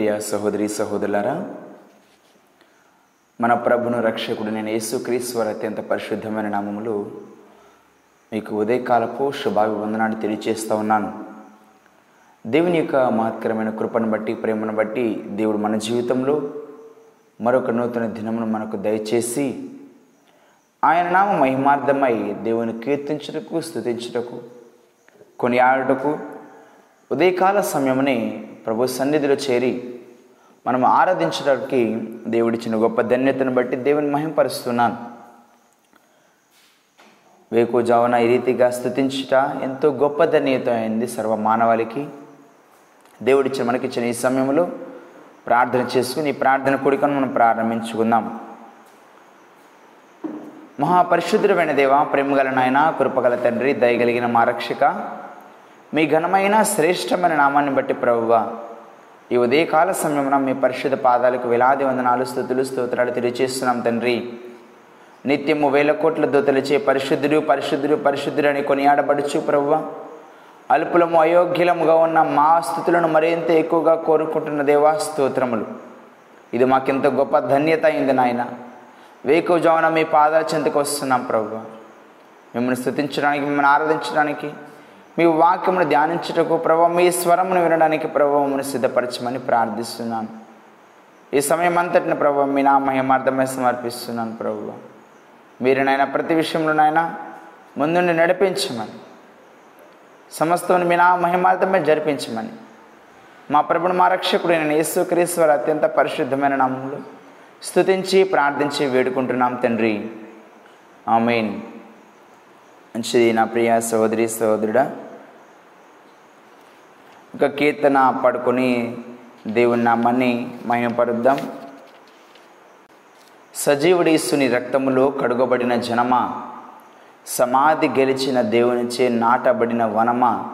ప్రియ సహోదరి సహోదరులారా మన ప్రభును రక్షకుడు నేను యేసుక్రీశ్వర అత్యంత పరిశుద్ధమైన నామములు మీకు ఉదయకాలపు శుభాభివందనాన్ని తెలియజేస్తూ ఉన్నాను. దేవుని యొక్క మహత్కరమైన కృపను బట్టి ప్రేమను బట్టి దేవుడు మన జీవితంలో మరొక నూతన దినమును మనకు దయచేసి ఆయన నామ మహిమార్థమై దేవుని కీర్తించుటకు స్థుతించుటకు కొనియాడుటకు ఉదయకాల సమయమునే ప్రభు సన్నిధిలో చేరి మనం ఆరాధించడానికి దేవుడిచ్చిన గొప్ప ధన్యతను బట్టి దేవుని మహింపరుస్తున్నాను వేకుజామున ఈ రీతిగా స్థుతించుట ఎంతో గొప్ప ధన్యత అయింది సర్వ మానవాళికి. దేవుడిచ్చిన మనకిచ్చిన ఈ సమయంలో ప్రార్థన చేసుకుని ఈ ప్రార్థన కూడికను మనం ప్రారంభించుకుందాం. మహాపరిశుద్ధుడమైన దేవ ప్రేమగల నాయన కృపగల తండ్రి దయగలిగిన మా రక్షక మీ ఘనమైన శ్రేష్టమైన నామాన్ని బట్టి ప్రభువ ఈ ఉదయకాల సమయమున మీ పరిశుద్ధ పాదాలకు వేలాది వందనాలు స్థుతులు స్తోత్రాలు తెలియజేస్తున్నాం తండ్రి. నిత్యము వేల కోట్ల దూతలచే పరిశుద్ధుడు పరిశుద్ధుడు పరిశుద్ధుడు అని కొనియాడబడుచు ప్రభువ. అల్పులము అయోగ్యులముగా ఉన్న మా స్థుతులను మరింత ఎక్కువగా కోరుకుంటున్న దేవా స్తోత్రములు. ఇది మాకెంత గొప్ప ధన్యత అయింది నాయన. వేకువజామున మీ పాదాల చెంతకు వస్తున్నాం ప్రభు మిమ్మల్ని స్థుతించడానికి మిమ్మల్ని ఆరాధించడానికి మీ వాక్యమును ధ్యానించుటకు ప్రభు మీ స్వరమును వినడానికి ప్రభావమును సిద్ధపరచమని ప్రార్థిస్తున్నాను. ఈ సమయం అంతటిని ప్రభు మీ నా మహిమార్థమే సమర్పిస్తున్నాను ప్రభు. మీరు నాయన ప్రతి విషయంలోనైనా ముందుండి నడిపించమని సమస్తమును మీ నా మహిమార్థమే జరిపించమని మా ప్రభుడు మా రక్షకుడు నేను యేసుక్రీశ్వర అత్యంత పరిశుద్ధమైన నామములు స్థుతించి ప్రార్థించి వేడుకుంటున్నాం తండ్రి. ఆమెన్. మంచిది నా ప్రియ సహోదరి సహోదరుడా ఒక కీర్తన పడుకొని దేవుని నామాన్ని మహిమపరుద్దాం. సజీవుడీసుని రక్తములో కడుగబడిన జనమా సమాధి గెలిచిన దేవునిచే నాటబడిన వనమా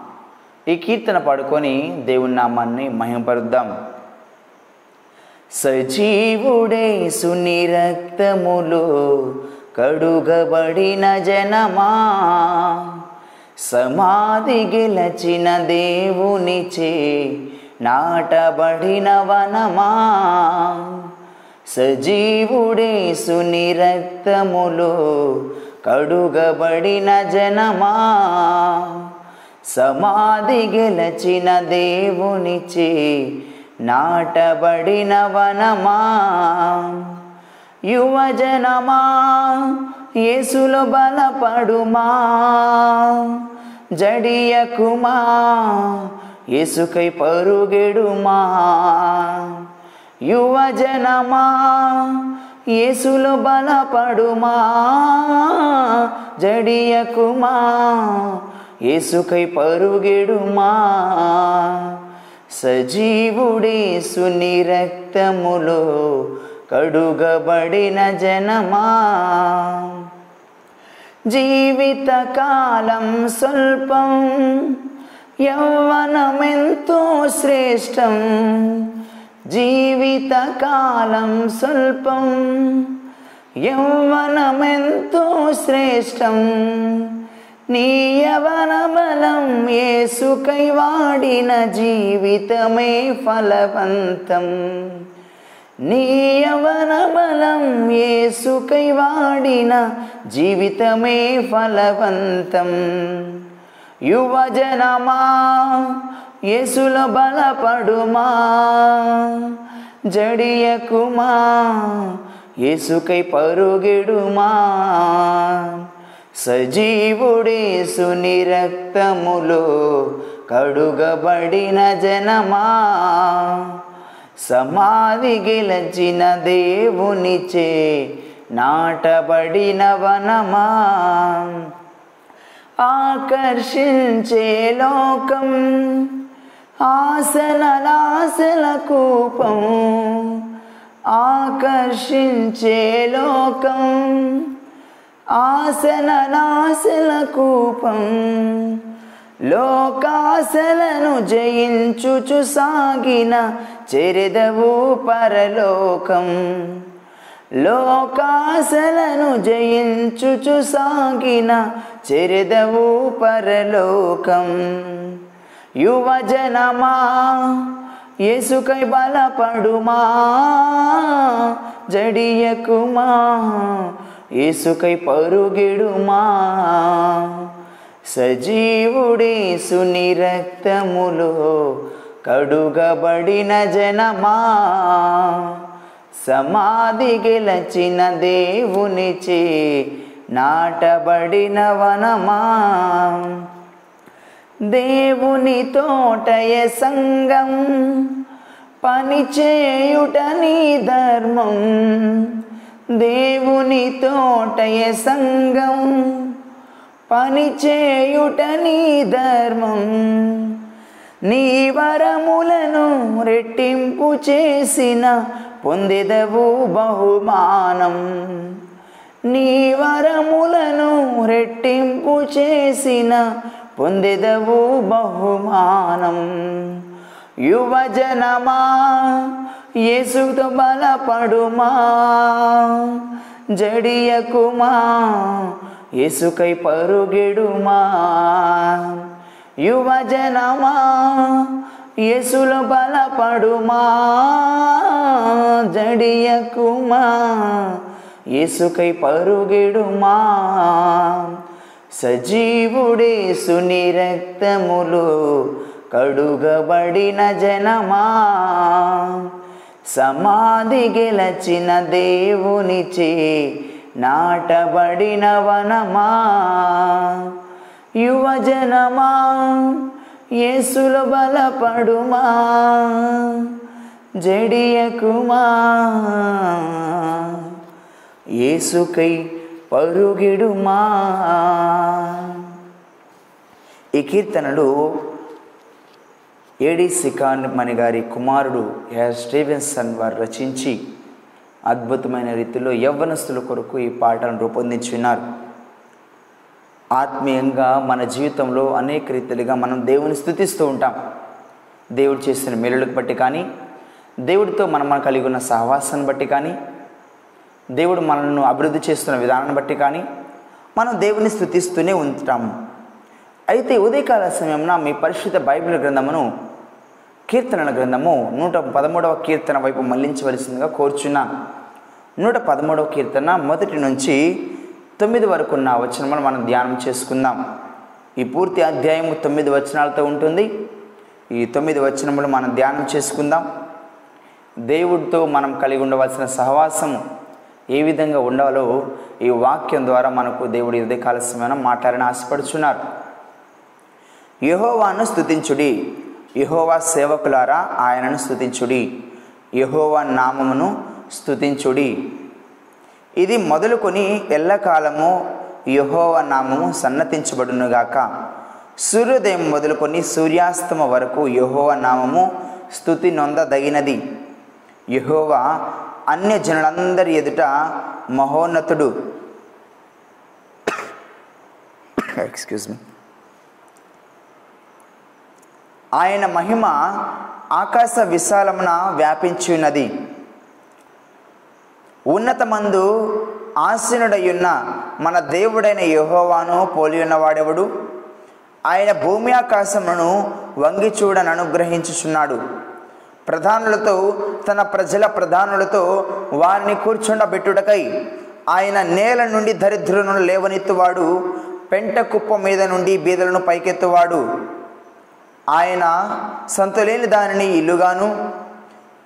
ఈ కీర్తన పడుకొని దేవుని నామాన్ని మహిమపరుద్దాం. సజీవుడేసుని రక్తములో కడుగబడిన జనమా సమాధి గెలచిన దేవునిచే నాటబడిన వనమా. సజీవుడేసుని రక్తములో కడుగబడిన జనమా. సమాధి గెలచిన దేవునిచే నాటబడిన వనమా. యువజనమా యేసులో బలపడుమా? జడియకుమా యేసుకై పరుగెడుమా? యువజనమా యేసులో బలపడుమా? జడియకుమా యేసుకై పరుగెడుమా? సజీవుడేసుని రక్తములో కడుగబడిన జనమా? జీవితకాలం స్వల్పం యౌవనమెంతో శ్రేష్టం. జీవితకాలం స్వల్పం యౌవనమెంతో శ్రేష్టం. నీ యవన బలం ఏసుకై వాడిన జీవితమే ఫలవంతం. నీ యవన బలం ఏసుకై వాడిన జీవితమే ఫలవంతం. యువజనమా యేసుల బలపడుమా? జడియకుమా ఏసుకై పరుగెడుమా? సజీవుడేసు నిరక్తములో కడుగబడిన జనమా? సమాధి గెలచిన దేవునిచే నాటబడిన వనమా? ఆకర్షించే లోకం ఆసనలాసల కూపం ఆకర్షించే లోకం ఆసనలాసల కూపం లోకాసలను జయించుచు సాగిన చెరిదవు పరలోకం. లోకాసలను జయించుచు సాగిన చెరిదవు పరలోకం. యువజనమా యేసుకై బలపడుమా జడియకుమా యేసుకై పరుగిడుమా. సజీవుడేసుని రక్తములో కడుగబడిన జనమా? సమాధి గెలచిన దేవునిచే నాటబడిన వనమా? దేవుని తోటయ సంగం పనిచేయుట నీ ధర్మం. దేవుని తోటయ సంగం పనిచేయుట నీ ధర్మం. నీ వరములను రెట్టింపు చేసిన పొందెదవు బహుమానం. నీ వరములను రెట్టింపు చేసిన పొందెదవు బహుమానం. యువజనమా యేసుతో బలపడుమా? జడియకుమా యేసుకై పరుగెడుమా? యువజనమా యేసులో బలపడుమా జడియకుమా యేసుకై పరుగెడుమా. సజీవుడేసుని రక్తములు కడుగబడిన జనమా. సమాధి గెలచిన దేవునిచే నాటబడిన వనమా. యువజనమా యేసుల బలపడుమా జడియకుమా. యేసుకై పరుగిడుమా. ఈ కీర్తనలు ఏడి సికాన్ మణి గారి కుమారుడు ఎస్ స్టీవెన్సన్ వారు రచించి అద్భుతమైన రీతిలో యవ్వనస్తుల కొరకు ఈ పాటను రూపొందించున్నారు. ఆత్మీయంగా మన జీవితంలో అనేక రీతిలుగా మనం దేవుని స్థుతిస్తూ ఉంటాం. దేవుడు చేసిన మేలులకు బట్టి కానీ దేవుడితో మనం మనం కలిగి ఉన్న సహవాసాన్ని బట్టి కానీ దేవుడు మనల్ని అభివృద్ధి చేస్తున్న విధానాన్ని బట్టి కానీ మనం దేవుని స్థుతిస్తూనే ఉంటాము అయితే ఉదయకాల సమయంలో మీ పరిశుద్ధ బైబిల్ గ్రంథమును కీర్తనల గ్రంథము నూట పదమూడవ కీర్తన వైపు మళ్ళించవలసిందిగా కోరుచున్నాను నూట పదమూడవ కీర్తన మొదటి నుంచి తొమ్మిది వరకు ఉన్న వచనములు మనం ధ్యానం చేసుకుందాం. ఈ పూర్తి అధ్యాయము తొమ్మిది వచనాలతో ఉంటుంది. ఈ తొమ్మిది వచనములు మనం ధ్యానం చేసుకుందాం. దేవుడితో మనం కలిగి ఉండవలసిన సహవాసము ఏ విధంగా ఉండాలో ఈ వాక్యం ద్వారా మనకు దేవుడి ఇదే కాలస్యమైన మాట్లాడని ఆశపడుచున్నారు. యహోవాను స్థుతించుడి యహోవా సేవకులారా ఆయనను స్థుతించుడి యహోవా నామమును స్థుతించుడి ఇది మొదలుకొని ఎల్లకాలము యహోవ నామము సన్నతించబడునుగాక. సూర్యోదయం మొదలుకొని సూర్యాస్తమ వరకు యహోవ నామము స్థుతి నొందదగినది. యహోవా అన్య జనులందరి ఎదుట మహోన్నతుడు. ఎక్స్క్యూజ్ మీ ఆయన మహిమ ఆకాశ విశాలమున వ్యాపించినది ఉన్నది ఉన్నతమందు ఆసీనుడయ్యున్న మన దేవుడైన యహోవాను పోలి ఉన్నవాడెవడు? ఆయన భూమి ఆకాశమును వంగి చూడని అనుగ్రహించుచున్నాడు. ప్రధానులతో తన ప్రజల ప్రధానులతో వారిని కూర్చుండబెట్టుటకై ఆయన నేల నుండి దరిద్రులను లేవనెత్తువాడు పెంట కుప్ప మీద నుండి బీదలను పైకెత్తువాడు. ఆయన సంతులేని దానిని ఇల్లుగాను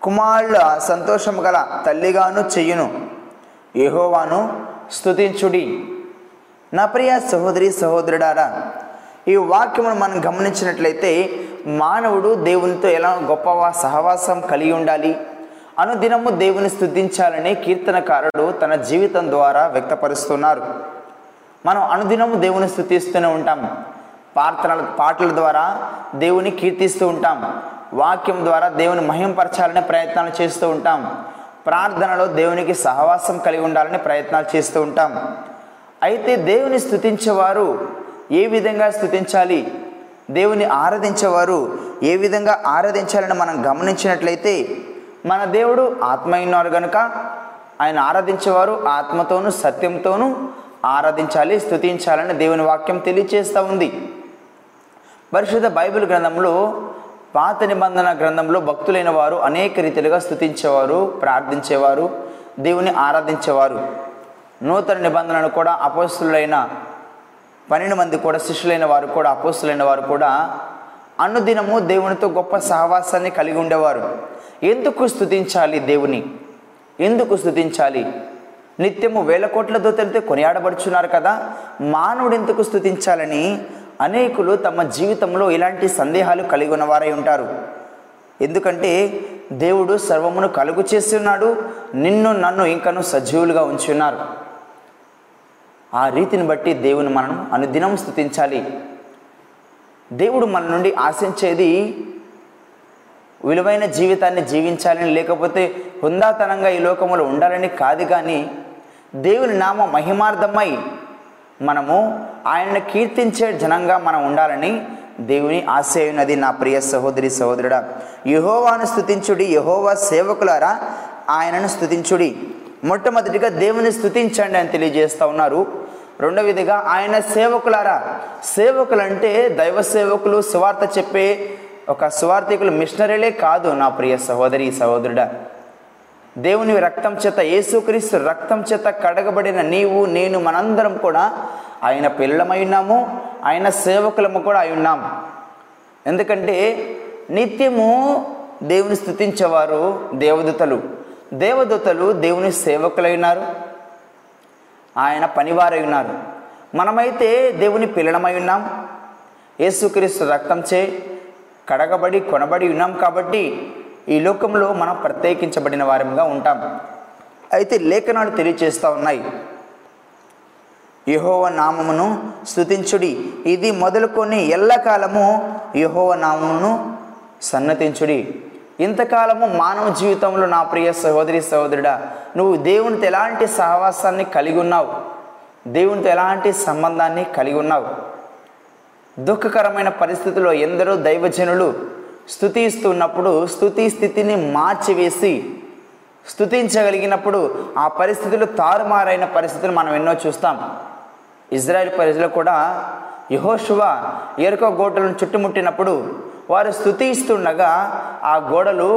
కుమారుల సంతోషము గల తల్లిగాను చెయ్యును యెహోవాను స్తుతించుడి. నా ప్రియ సహోదరి సహోదరుడారా ఈ వాక్యమును మనం గమనించినట్లయితే మానవుడు దేవునితో ఎలా గొప్ప సహవాసం కలిగి ఉండాలి? అనుదినము దేవుని స్థుతించాలని కీర్తనకారుడు తన జీవితం ద్వారా వ్యక్తపరుస్తున్నారు. మనం అనుదినము దేవుని స్థుతిస్తూనే ఉంటాం. ప్రార్థనల పాటల ద్వారా దేవుని కీర్తిస్తూ ఉంటాం. వాక్యం ద్వారా దేవుని మహింపరచాలనే ప్రయత్నాలు చేస్తూ ఉంటాం. ప్రార్థనలో దేవునికి సహవాసం కలిగి ఉండాలని ప్రయత్నాలు చేస్తూ ఉంటాం. అయితే దేవుని స్థుతించేవారు ఏ విధంగా స్థుతించాలి దేవుని ఆరాధించేవారు ఏ విధంగా ఆరాధించాలని మనం గమనించినట్లయితే మన దేవుడు ఆత్మ ఉన్నారు కనుక ఆయన ఆరాధించేవారు ఆత్మతోనూ సత్యంతోనూ ఆరాధించాలి స్థుతించాలని దేవుని వాక్యం తెలియచేస్తూ ఉంది. పరిశుద్ధ బైబిల్ గ్రంథంలో పాత నిబంధన గ్రంథంలో భక్తులైన వారు అనేక రీతిలుగా స్థుతించేవారు ప్రార్థించేవారు దేవుని ఆరాధించేవారు. నూతన నిబంధనలు కూడా అపోస్తులైన పన్నెండు మంది కూడా శిష్యులైన వారు కూడా అపోస్తులైన వారు కూడా అనుదినము దేవునితో గొప్ప సహవాసాన్ని కలిగి ఉండేవారు. ఎందుకు స్థుతించాలి దేవుని? ఎందుకు స్థుతించాలి నిత్యము వేల కోట్ల దూతలతో కొనియాడబడుచున్నారు కదా మానవుడు ఎందుకు స్థుతించాలని అనేకులు తమ జీవితంలో ఇలాంటి సందేహాలు కలిగి ఉన్నవారై ఉంటారు. ఎందుకంటే దేవుడు సర్వమును కలుగు చేస్తున్నాడు నిన్ను నన్ను ఇంకను సజీవులుగా ఉంచున్నారు. ఆ రీతిని బట్టి దేవుని మనం అనుదినం స్థుతించాలి. దేవుడు మన నుండి ఆశించేది విలువైన జీవితాన్ని జీవించాలని లేకపోతే హుందాతనంగా ఈ లోకంలో ఉండాలని కాదు కానీ దేవుని నామ మహిమార్థమై మనము ఆయన్ని కీర్తించే జనంగా మనం ఉండాలని దేవుని ఆశ నా ప్రియ సహోదరి సహోదరుడా. యహోవాను స్థుతించుడి యహోవా సేవకులారా ఆయనను స్థుతించుడి మొట్టమొదటిగా దేవుని స్థుతించండి అని తెలియజేస్తూ ఉన్నారు. రెండవ విధిగా ఆయన సేవకులారా సేవకులు అంటే దైవ సేవకులు సువార్త చెప్పే ఒక సువార్థికులు మిషనరీలే కాదు నా ప్రియ సహోదరి సహోదరుడా. దేవుని రక్తం చేత యేసుక్రీస్తు రక్తం చేత కడగబడిన నీవు నేను మనందరం కూడా ఆయన పిల్లలమై ఉన్నాము ఆయన సేవకులము కూడా అయి ఉన్నాం. ఎందుకంటే నిత్యము దేవుని స్థుతించేవారు దేవదూతలు. దేవదూతలు దేవుని సేవకులై ఉన్నారు. ఆయన పనివారై ఉన్నారు. మనమైతే దేవుని పిల్లలమై ఉన్నాం. యేసుక్రీస్తు రక్తం చే కడగబడి కొనబడి ఉన్నాం కాబట్టి ఈ లోకంలో మనం ప్రత్యేకించబడిన వారంగా ఉంటాం. అయితే లేఖనాలు తెలియచేస్తూ ఉన్నాయి. యహోవ నామమును స్థుతించుడి ఇది మొదలుకొని ఎల్లకాలము యహోవ నామమును సన్నతించుడి. ఇంతకాలము మానవ జీవితంలో నా ప్రియ సహోదరి సహోదరుడా నువ్వు దేవునితో ఎలాంటి సహవాసాన్ని కలిగి ఉన్నావు? దేవునితో ఎలాంటి సంబంధాన్ని కలిగి ఉన్నావు? దుఃఖకరమైన పరిస్థితుల్లో ఎందరో దైవజనులు స్థుతిస్తున్నప్పుడు స్థుతి స్థితిని మార్చివేసి స్థుతించగలిగినప్పుడు ఆ పరిస్థితులు తారుమారైన పరిస్థితులు మనం ఎన్నో చూస్తాం. ఇజ్రాయెల్ ప్రజలు కూడా యహోశువ ఎరుకో గోడలను చుట్టుముట్టినప్పుడు వారు స్థుతిస్తుండగా ఆ గోడలు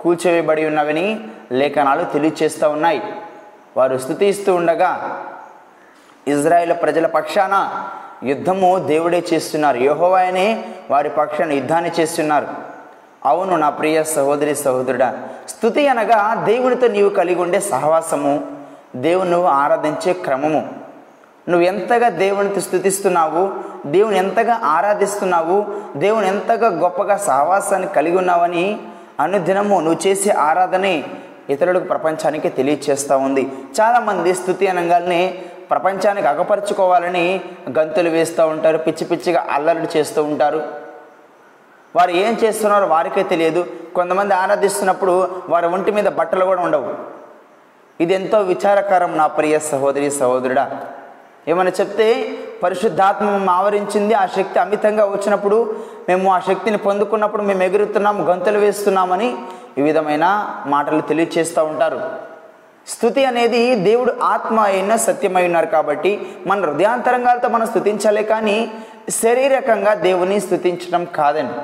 కూల్చివేయబడి ఉన్నవని లేఖనాలు తెలియచేస్తూ ఉన్నాయి. వారు స్థుతిస్తూ ఉండగా ఇజ్రాయెల్ ప్రజల పక్షాన యుద్ధము దేవుడే చేస్తున్నారు. యహోవాయనే వారి పక్షాన యుద్ధాన్ని చేస్తున్నారు. అవును నా ప్రియ సహోదరి సహోదరుడా స్థుతి అనగా దేవునితో నీవు కలిగి ఉండే సహవాసము. దేవుని నువ్వు ఆరాధించే క్రమము. నువ్వు ఎంతగా దేవునితో స్థుతిస్తున్నావు దేవుని ఎంతగా ఆరాధిస్తున్నావు దేవుని ఎంతగా గొప్పగా సహవాసాన్ని కలిగి ఉన్నావని అనుదినము నువ్వు చేసే ఆరాధనే ఇతరులకు ప్రపంచానికి తెలియచేస్తూ ఉంది. చాలామంది స్థుతి అనగానే ప్రపంచానికి అగపరుచుకోవాలని గంతులు వేస్తూ ఉంటారు పిచ్చి పిచ్చిగా అల్లర్లు చేస్తూ ఉంటారు. వారు ఏం చేస్తున్నారో వారికే తెలియదు. కొంతమంది ఆరాధిస్తున్నప్పుడు వారి ఒంటి మీద బట్టలు కూడా ఉండవు. ఇది ఎంతో విచారకరం నా ప్రియ సహోదరి సహోదరుడా. ఏమైనా చెప్తే పరిశుద్ధాత్మ ఆవరించింది ఆ శక్తి అమితంగా వచ్చినప్పుడు మేము ఆ శక్తిని పొందుకున్నప్పుడు మేము ఎగురుతున్నాము గంతులు వేస్తున్నామని ఈ విధమైన మాటలు తెలియచేస్తూ ఉంటారు. స్థుతి అనేది దేవుడు ఆత్మ అయిన సత్యమై ఉన్నారు కాబట్టి మన హృదయాంతరంగాలతో మనం స్థుతించాలి కానీ శారీరకంగా దేవుని స్థుతించడం కాదండి.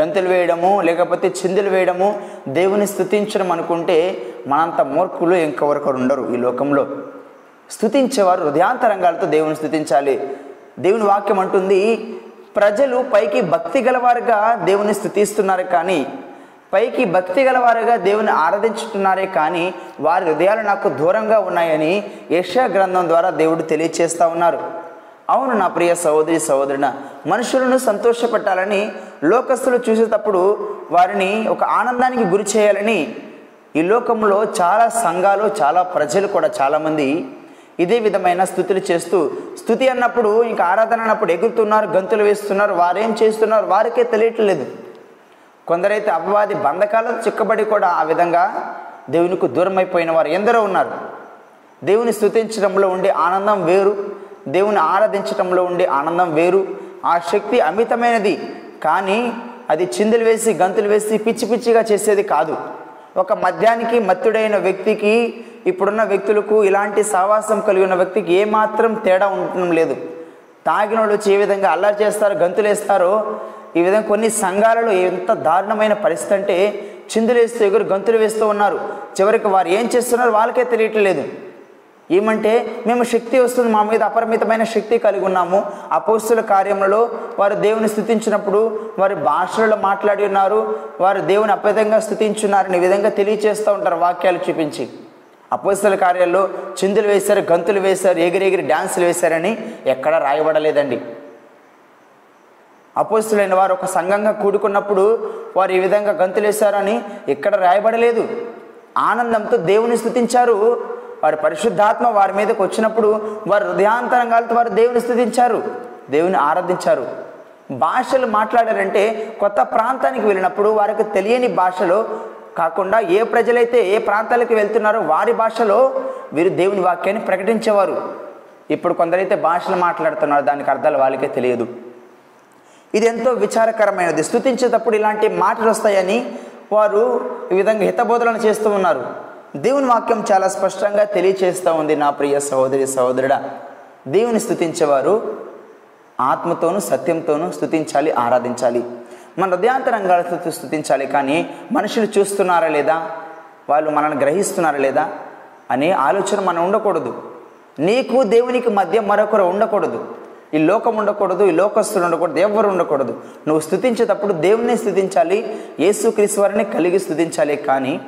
గంతులు వేయడము లేకపోతే చిందులు వేయడము దేవుని స్థుతించడం అనుకుంటే మనంత మూర్ఖులు ఇంకొకరు ఉండరు ఈ లోకంలో. స్థుతించేవారు హృదయాంతరంగాలతో దేవుని స్థుతించాలి. దేవుని వాక్యం అంటుంది ప్రజలు పైకి భక్తి గలవారుగా దేవుని స్థుతిస్తున్నారు కానీ పైకి భక్తి గలవారుగా దేవుని ఆరాధించుతున్నారే కానీ వారి హృదయాలు నాకు దూరంగా ఉన్నాయని యశా గ్రంథం ద్వారా దేవుడు తెలియచేస్తూ ఉన్నారు. అవును నా ప్రియ సహోదరి సహోదరున మనుషులను సంతోషపెట్టాలని లోకస్తులు చూసేటప్పుడు వారిని ఒక ఆనందానికి గురి చేయాలని ఈ లోకంలో చాలా సంఘాలు చాలా ప్రజలు కూడా చాలామంది ఇదే విధమైన స్థుతులు చేస్తూ స్థుతి అన్నప్పుడు ఇంకా ఆరాధన అన్నప్పుడు ఎగురుతున్నారు గంతులు వేస్తున్నారు వారేం చేస్తున్నారు వారికే తెలియట్లేదు. కొందరైతే అపవాది బంధకాలను చిక్కబడి కూడా ఆ విధంగా దేవునికి దూరం అయిపోయిన వారు ఎందరో ఉన్నారు. దేవుని స్థుతించడంలో ఉండే ఆనందం వేరు దేవుని ఆరాధించడంలో ఉండే ఆనందం వేరు. ఆ శక్తి అమితమైనది కానీ అది చిందులు వేసి గంతులు వేసి పిచ్చి పిచ్చిగా చేసేది కాదు. ఒక మద్యానికి మత్తుడైన వ్యక్తికి ఇప్పుడున్న వ్యక్తులకు ఇలాంటి సావాసం కలిగి ఉన్న వ్యక్తికి ఏమాత్రం తేడా ఉండటం లేదు. తాగినోళ్ళు వచ్చి ఏ విధంగా అల్లరి చేస్తారో గంతులు వేస్తారో ఈ విధంగా కొన్ని సంఘాలలో ఎంత దారుణమైన పరిస్థితి అంటే చిందులు వేస్తూ ఎగురు గంతులు వేస్తూ ఉన్నారు. చివరికి వారు ఏం చేస్తున్నారో వాళ్ళకే తెలియట్లేదు. ఏమంటే మేము శక్తి వస్తుంది మా మీద అపరిమితమైన శక్తి కలిగి ఉన్నాము. అపోస్తుల కార్యములలో వారు దేవుని స్థుతించినప్పుడు వారి భాషలలో మాట్లాడి ఉన్నారు. వారు దేవుని అపరితంగా స్థుతించున్నారని ఈ విధంగా తెలియచేస్తూ ఉంటారు వాక్యాలు చూపించి. అపోస్తుల కార్యాల్లో చిందులు వేశారు గంతులు వేశారు ఎగిరెగిరి డ్యాన్సులు వేశారని ఎక్కడా రాయబడలేదండి. అపోస్తులైన వారు ఒక సంఘంగా కూడుకున్నప్పుడు వారు ఈ విధంగా గంతులేశారని ఇక్కడ రాయబడలేదు. ఆనందంతో దేవుని స్థుతించారు వారి పరిశుద్ధాత్మ వారి మీదకి వచ్చినప్పుడు వారు హృదయాంతరంగాలతో వారు దేవుని స్థుతించారు దేవుని ఆరాధించారు. భాషలు మాట్లాడారంటే కొత్త ప్రాంతానికి వెళ్ళినప్పుడు వారికి తెలియని భాషలో కాకుండా ఏ ప్రజలైతే ఏ ప్రాంతాలకు వెళ్తున్నారో వారి భాషలో వీరు దేవుని వాక్యాన్ని ప్రకటించేవారు. ఇప్పుడు కొందరైతే భాషలు మాట్లాడుతున్నారు దానికి అర్థాలు వాళ్ళకే తెలియదు. ఇది ఎంతో విచారకరమైనది. స్థుతించేటప్పుడు ఇలాంటి మాటలు వస్తాయని వారు ఈ విధంగా హితబోధలను చేస్తూ ఉన్నారు. దేవుని వాక్యం చాలా స్పష్టంగా తెలియచేస్తూ ఉంది నా ప్రియ సహోదరి సహోదరుడా. దేవుని స్థుతించేవారు ఆత్మతోనూ సత్యంతోనూ స్థుతించాలి ఆరాధించాలి. మన హృదయాంతరంగాలతో స్థుతించాలి కానీ మనుషులు చూస్తున్నారా లేదా? వాళ్ళు మనల్ని గ్రహిస్తున్నారా లేదా? అనే ఆలోచన మనం ఉండకూడదు. నీకు దేవునికి మధ్య మరొకరు ఉండకూడదు. ఈ లోకం ఉండకూడదు ఈ లోకస్తులు ఉండకూడదు ఎవరు ఉండకూడదు. నువ్వు స్థుతించేటప్పుడు దేవుణ్ణి స్థుతించాలి యేసుక్రీస్తు వారిని కలిగి స్థుతించాలి. కానీ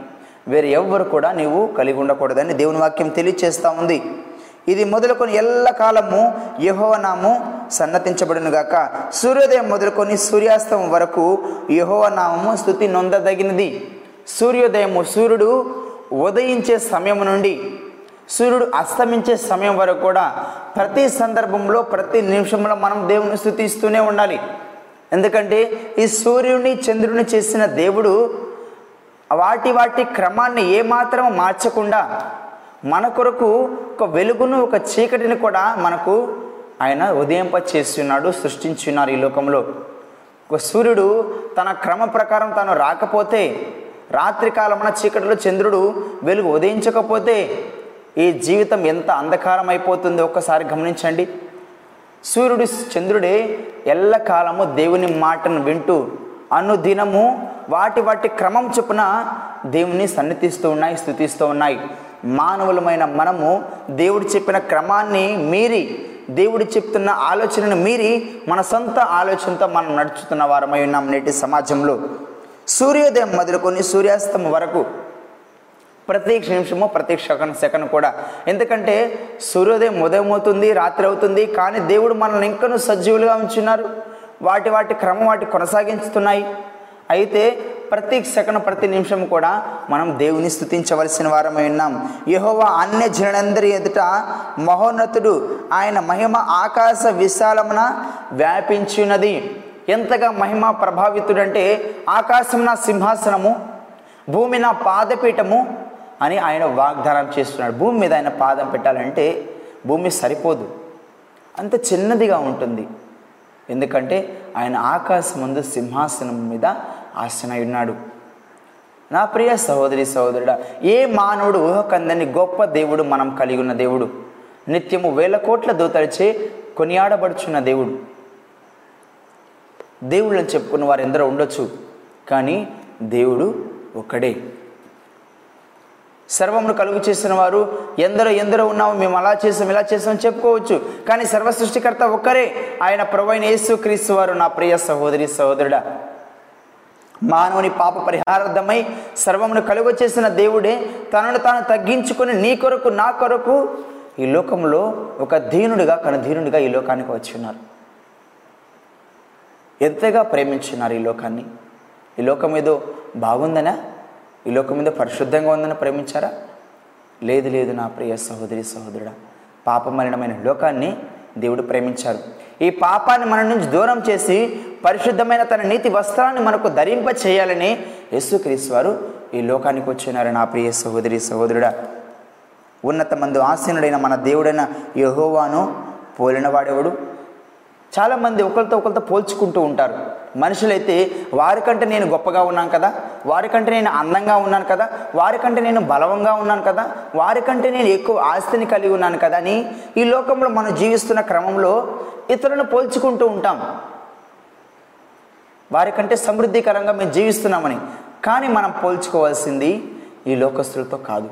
వేరే ఎవ్వరు కూడా నీవు కలిగి ఉండకూడదని దేవుని వాక్యం తెలియచేస్తూ ఉంది. ఇది మొదలుకొని ఎల్ల కాలము యహోవనాము సన్నతించబడును గాక. సూర్యోదయం మొదలుకొని సూర్యాస్తమం వరకు యహోవనామము స్థుతి నొందదగినది. సూర్యోదయము సూర్యుడు ఉదయించే సమయం నుండి సూర్యుడు అస్తమించే సమయం వరకు కూడా ప్రతి సందర్భంలో ప్రతి నిమిషంలో మనం దేవుని స్థుతిస్తూనే ఉండాలి. ఎందుకంటే ఈ సూర్యుడిని చంద్రుని చేసిన దేవుడు వాటి వాటి క్రమాన్ని ఏమాత్రం మార్చకుండా మన కొరకు ఒక వెలుగును ఒక చీకటిని కూడా మనకు ఆయన ఉదయింప చేస్తున్నాడు సృష్టించున్నారు ఈ లోకంలో. ఒక సూర్యుడు తన క్రమ ప్రకారం తాను రాకపోతే రాత్రికాలమున చీకటిలో చంద్రుడు వెలుగు ఉదయించకపోతే ఈ జీవితం ఎంత అంధకారం అయిపోతుందో ఒక్కసారి గమనించండి. సూర్యుడు చంద్రుడే ఎల్లకాలము దేవుని మాటను వింటూ అనుదినము వాటి వాటి క్రమం చొప్పున దేవుని సన్నిధిస్తూ ఉన్నాయి స్థుతిస్తూ ఉన్నాయి. మానవులమైన మనము దేవుడు చెప్పిన క్రమాన్ని మీరి దేవుడు చెప్తున్న ఆలోచనను మీరి మన సొంత ఆలోచనతో మనం నడుచుతున్న వారమై ఉన్నాం నేటి సమాజంలో. సూర్యోదయం మొదలుకొని సూర్యాస్తం వరకు ప్రతి నిమిషము ప్రతి సెకండ్ సెకండ్ కూడా. ఎందుకంటే సూర్యోదయం ఉదయం అవుతుంది రాత్రి అవుతుంది కానీ దేవుడు మనల్ని ఇంకనూ సజీవులుగా ఉంచున్నారు. వాటి వాటి క్రమం వాటి కొనసాగించుతున్నాయి. అయితే ప్రతి సెకండ్ ప్రతి నిమిషం కూడా మనం దేవుని స్థుతించవలసిన వారమై ఉన్నాం. యహోవా అన్య జనులందరి ఎదుట మహోన్నతుడు ఆయన మహిమ ఆకాశ విశాలమున వ్యాపించినది. ఎంతగా మహిమ ప్రభావితుడంటే ఆకాశం నా సింహాసనము భూమి నా పాదపీఠము అని ఆయన వాగ్దానం చేస్తున్నాడు. భూమి మీద ఆయన పాదం పెట్టాలంటే భూమి సరిపోదు. అంత చిన్నదిగా ఉంటుంది. ఎందుకంటే ఆయన ఆకాశం ముందు సింహాసనం మీద ఆశనై ఉన్నాడు. నా ప్రియ సహోదరి సహోదరుడా ఏ మానవుడు ఊహకందని గొప్ప దేవుడు మనం కలిగి ఉన్న దేవుడు? నిత్యము వేల కోట్ల దూతలచే కొనియాడబడుచున్న దేవుడు. దేవుళ్ళని చెప్పుకున్న వారు ఎందరో ఉండొచ్చు కానీ దేవుడు ఒక్కడే. సర్వమును కలుగు చేసిన వారు ఎందరో ఎందరో ఉన్నాము మేము అలా చేసాం ఇలా చేసాం చెప్పుకోవచ్చు. కానీ సర్వ సృష్టికర్త ఒక్కరే. ఆయన ప్రవైన యేసు క్రీస్తు వారు నా ప్రియ సహోదరి సహోదరుడా. మానవుని పాప పరిహారార్థమై సర్వమును కలుగు చేసిన దేవుడే తనను తాను తగ్గించుకొని నీ కొరకు నా కొరకు ఈ లోకంలో ఒక దీనుడిగా కనధీనుడిగా ఈ లోకానికి వచ్చిన్నారు ఎంతగా ప్రేమించున్నారు ఈ లోకాన్ని? ఈ లోకం ఏదో బాగుందనా? ఈ లోకం మీద పరిశుద్ధంగా ఉందని ప్రేమించారా? లేదు లేదు నా ప్రియ సహోదరి సహోదరుడా. పాపమలినమైన లోకాన్ని దేవుడు ప్రేమించారు. ఈ పాపాన్ని మన నుంచి దూరం చేసి పరిశుద్ధమైన తన నీతి వస్త్రాన్ని మనకు ధరింప చేయాలని యేసుక్రీస్తు వారు ఈ లోకానికి వచ్చినారు. నా ప్రియ సహోదరి సహోదరుడా ఉన్నత మందు ఆసీనుడైన మన దేవుడైన యహోవాను పోలినవాడెవడు చాలామంది ఒకరితో ఒకరితో పోల్చుకుంటూ ఉంటారు. మనుషులైతే వారికంటే నేను గొప్పగా ఉన్నాను కదా వారికంటే నేను అందంగా ఉన్నాను కదా వారికంటే నేను బలవంగా ఉన్నాను కదా వారికంటే నేను ఎక్కువ ఆస్తిని కలిగి ఉన్నాను కదా అని ఈ లోకంలో మనం జీవిస్తున్న క్రమంలో ఇతరులను పోల్చుకుంటూ ఉంటాం. వారికంటే సమృద్ధికరంగా మేము జీవిస్తున్నామని. కానీ మనం పోల్చుకోవాల్సింది ఈ లోకస్తులతో కాదు.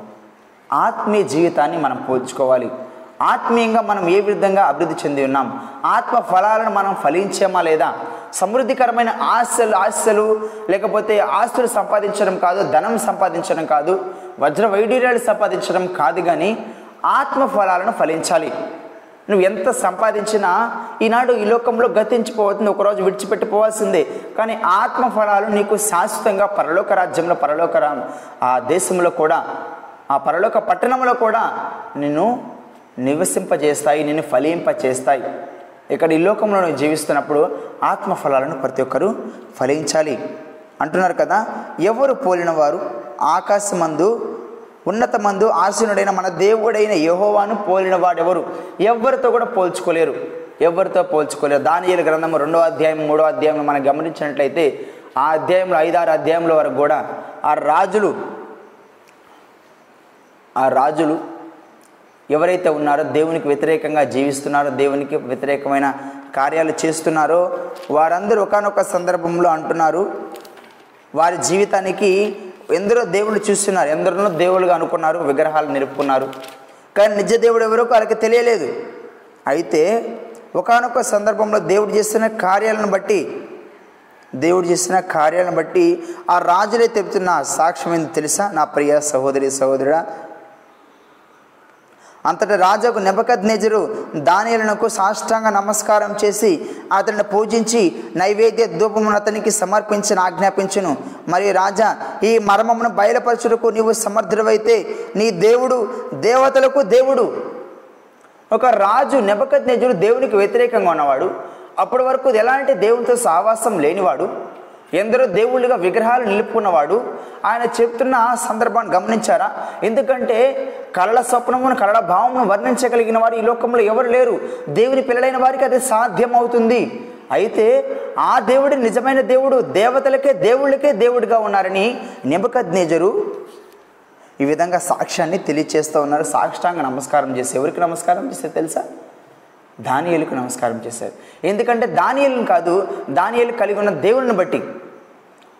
ఆత్మీయ జీవితాన్ని మనం పోల్చుకోవాలి. ఆత్మీయంగా మనం ఏ విధంగా అభివృద్ధి చెంది ఉన్నాం? ఆత్మ ఫలాలను మనం ఫలించామా లేదా? సమృద్ధికరమైన ఆశలు ఆశలు లేకపోతే ఆస్తులు సంపాదించడం కాదు ధనం సంపాదించడం కాదు వజ్ర వైడూర్యాలు సంపాదించడం కాదు కానీ ఆత్మ ఫలాలను ఫలించాలి. నువ్వు ఎంత సంపాదించినా ఈనాడు ఈ లోకంలో గతించిపోతుంది ఒకరోజు విడిచిపెట్టిపోవాల్సిందే. కానీ ఆత్మ ఫలాలు నీకు శాశ్వతంగా పరలోక రాజ్యంలో పరలోక ఆ దేశంలో కూడా ఆ పరలోక పట్టణంలో కూడా నిన్ను నివసింపజేస్తాయి నిన్ను ఫలింపచేస్తాయి. ఇక్కడ ఈ లోకంలో నువ్వు జీవిస్తున్నప్పుడు ఆత్మ ఫలాలను ప్రతి ఒక్కరూ ఫలించాలి. అంటున్నారు కదా ఎవరు పోలిన వారు ఆకాశమందు ఉన్నతమందు ఆశీనుడైన మన దేవుడైన యహోవాను పోలిన వాడెవరు ఎవరితో కూడా పోల్చుకోలేరు. ఎవరితో పోల్చుకోలేరు. దానియేలు గ్రంథం రెండో అధ్యాయం మూడో అధ్యాయం మనం గమనించినట్లయితే ఆ అధ్యాయంలో ఐదారు అధ్యాయంలో వరకు కూడా ఆ రాజులు ఆ రాజులు ఎవరైతే ఉన్నారో దేవునికి వ్యతిరేకంగా జీవిస్తున్నారో దేవునికి వ్యతిరేకమైన కార్యాలు చేస్తున్నారో వారందరూ ఒకనొక సందర్భంలో అంటున్నారు. వారి జీవితానికి ఎందరో దేవుళ్ళు చూస్తున్నారు ఎందరో దేవుళ్ళుగా అనుకున్నారు విగ్రహాలు నిలుపుకున్నారు. కానీ నిజ దేవుడు ఎవరో వాళ్ళకి తెలియలేదు. అయితే ఒకనొక సందర్భంలో దేవుడు చేసిన కార్యాలను బట్టి దేవుడు చేసిన కార్యాలను బట్టి ఆ రాజులే తెలుపుతున్న సాక్ష్యం ఏంది తెలుసా? నా ప్రియ సహోదరి సహోదరుడా అంతటా రాజుకు నెబకద్నెజరు దానియలకు సాష్టాంగ నమస్కారం చేసి అతడిని పూజించి నైవేద్య ధూపమును అతనికి సమర్పించిన ఆజ్ఞాపించును. మరియు రాజా ఈ మర్మమును బయలుపరచుటకు నీవు సమర్థుడవైతే నీ దేవుడు దేవతలకు దేవుడు. ఒక రాజు నెబకద్నెజరు దేవునికి వ్యతిరేకంగా ఉన్నవాడు. అప్పటి వరకు ఎలాంటి దేవునితో సావాసం లేనివాడు. ఎందరో దేవుళ్ళుగా విగ్రహాలు నిలుపుకున్నవాడు. ఆయన చెప్తున్న ఆ సందర్భాన్ని గమనించారా? ఎందుకంటే కళల స్వప్నమును కళల భావమును వర్ణించగలిగిన వారు ఈ లోకంలో ఎవరు లేరు. దేవుని పిల్లలైన వారికి అది సాధ్యం అవుతుంది అయితే ఆ దేవుడి నిజమైన దేవుడు దేవతలకే దేవుళ్ళకే దేవుడిగా ఉన్నారని నెబకద్నేజరు ఈ విధంగా సాక్ష్యాన్ని తెలియచేస్తూ ఉన్నారు. సాక్షాంగ నమస్కారం చేసి ఎవరికి నమస్కారం చేస్తే తెలుసా? దానియలకు నమస్కారం చేశారు. ఎందుకంటే దానియలను కాదు దానియలు కలిగి ఉన్న దేవుళ్ళని బట్టి.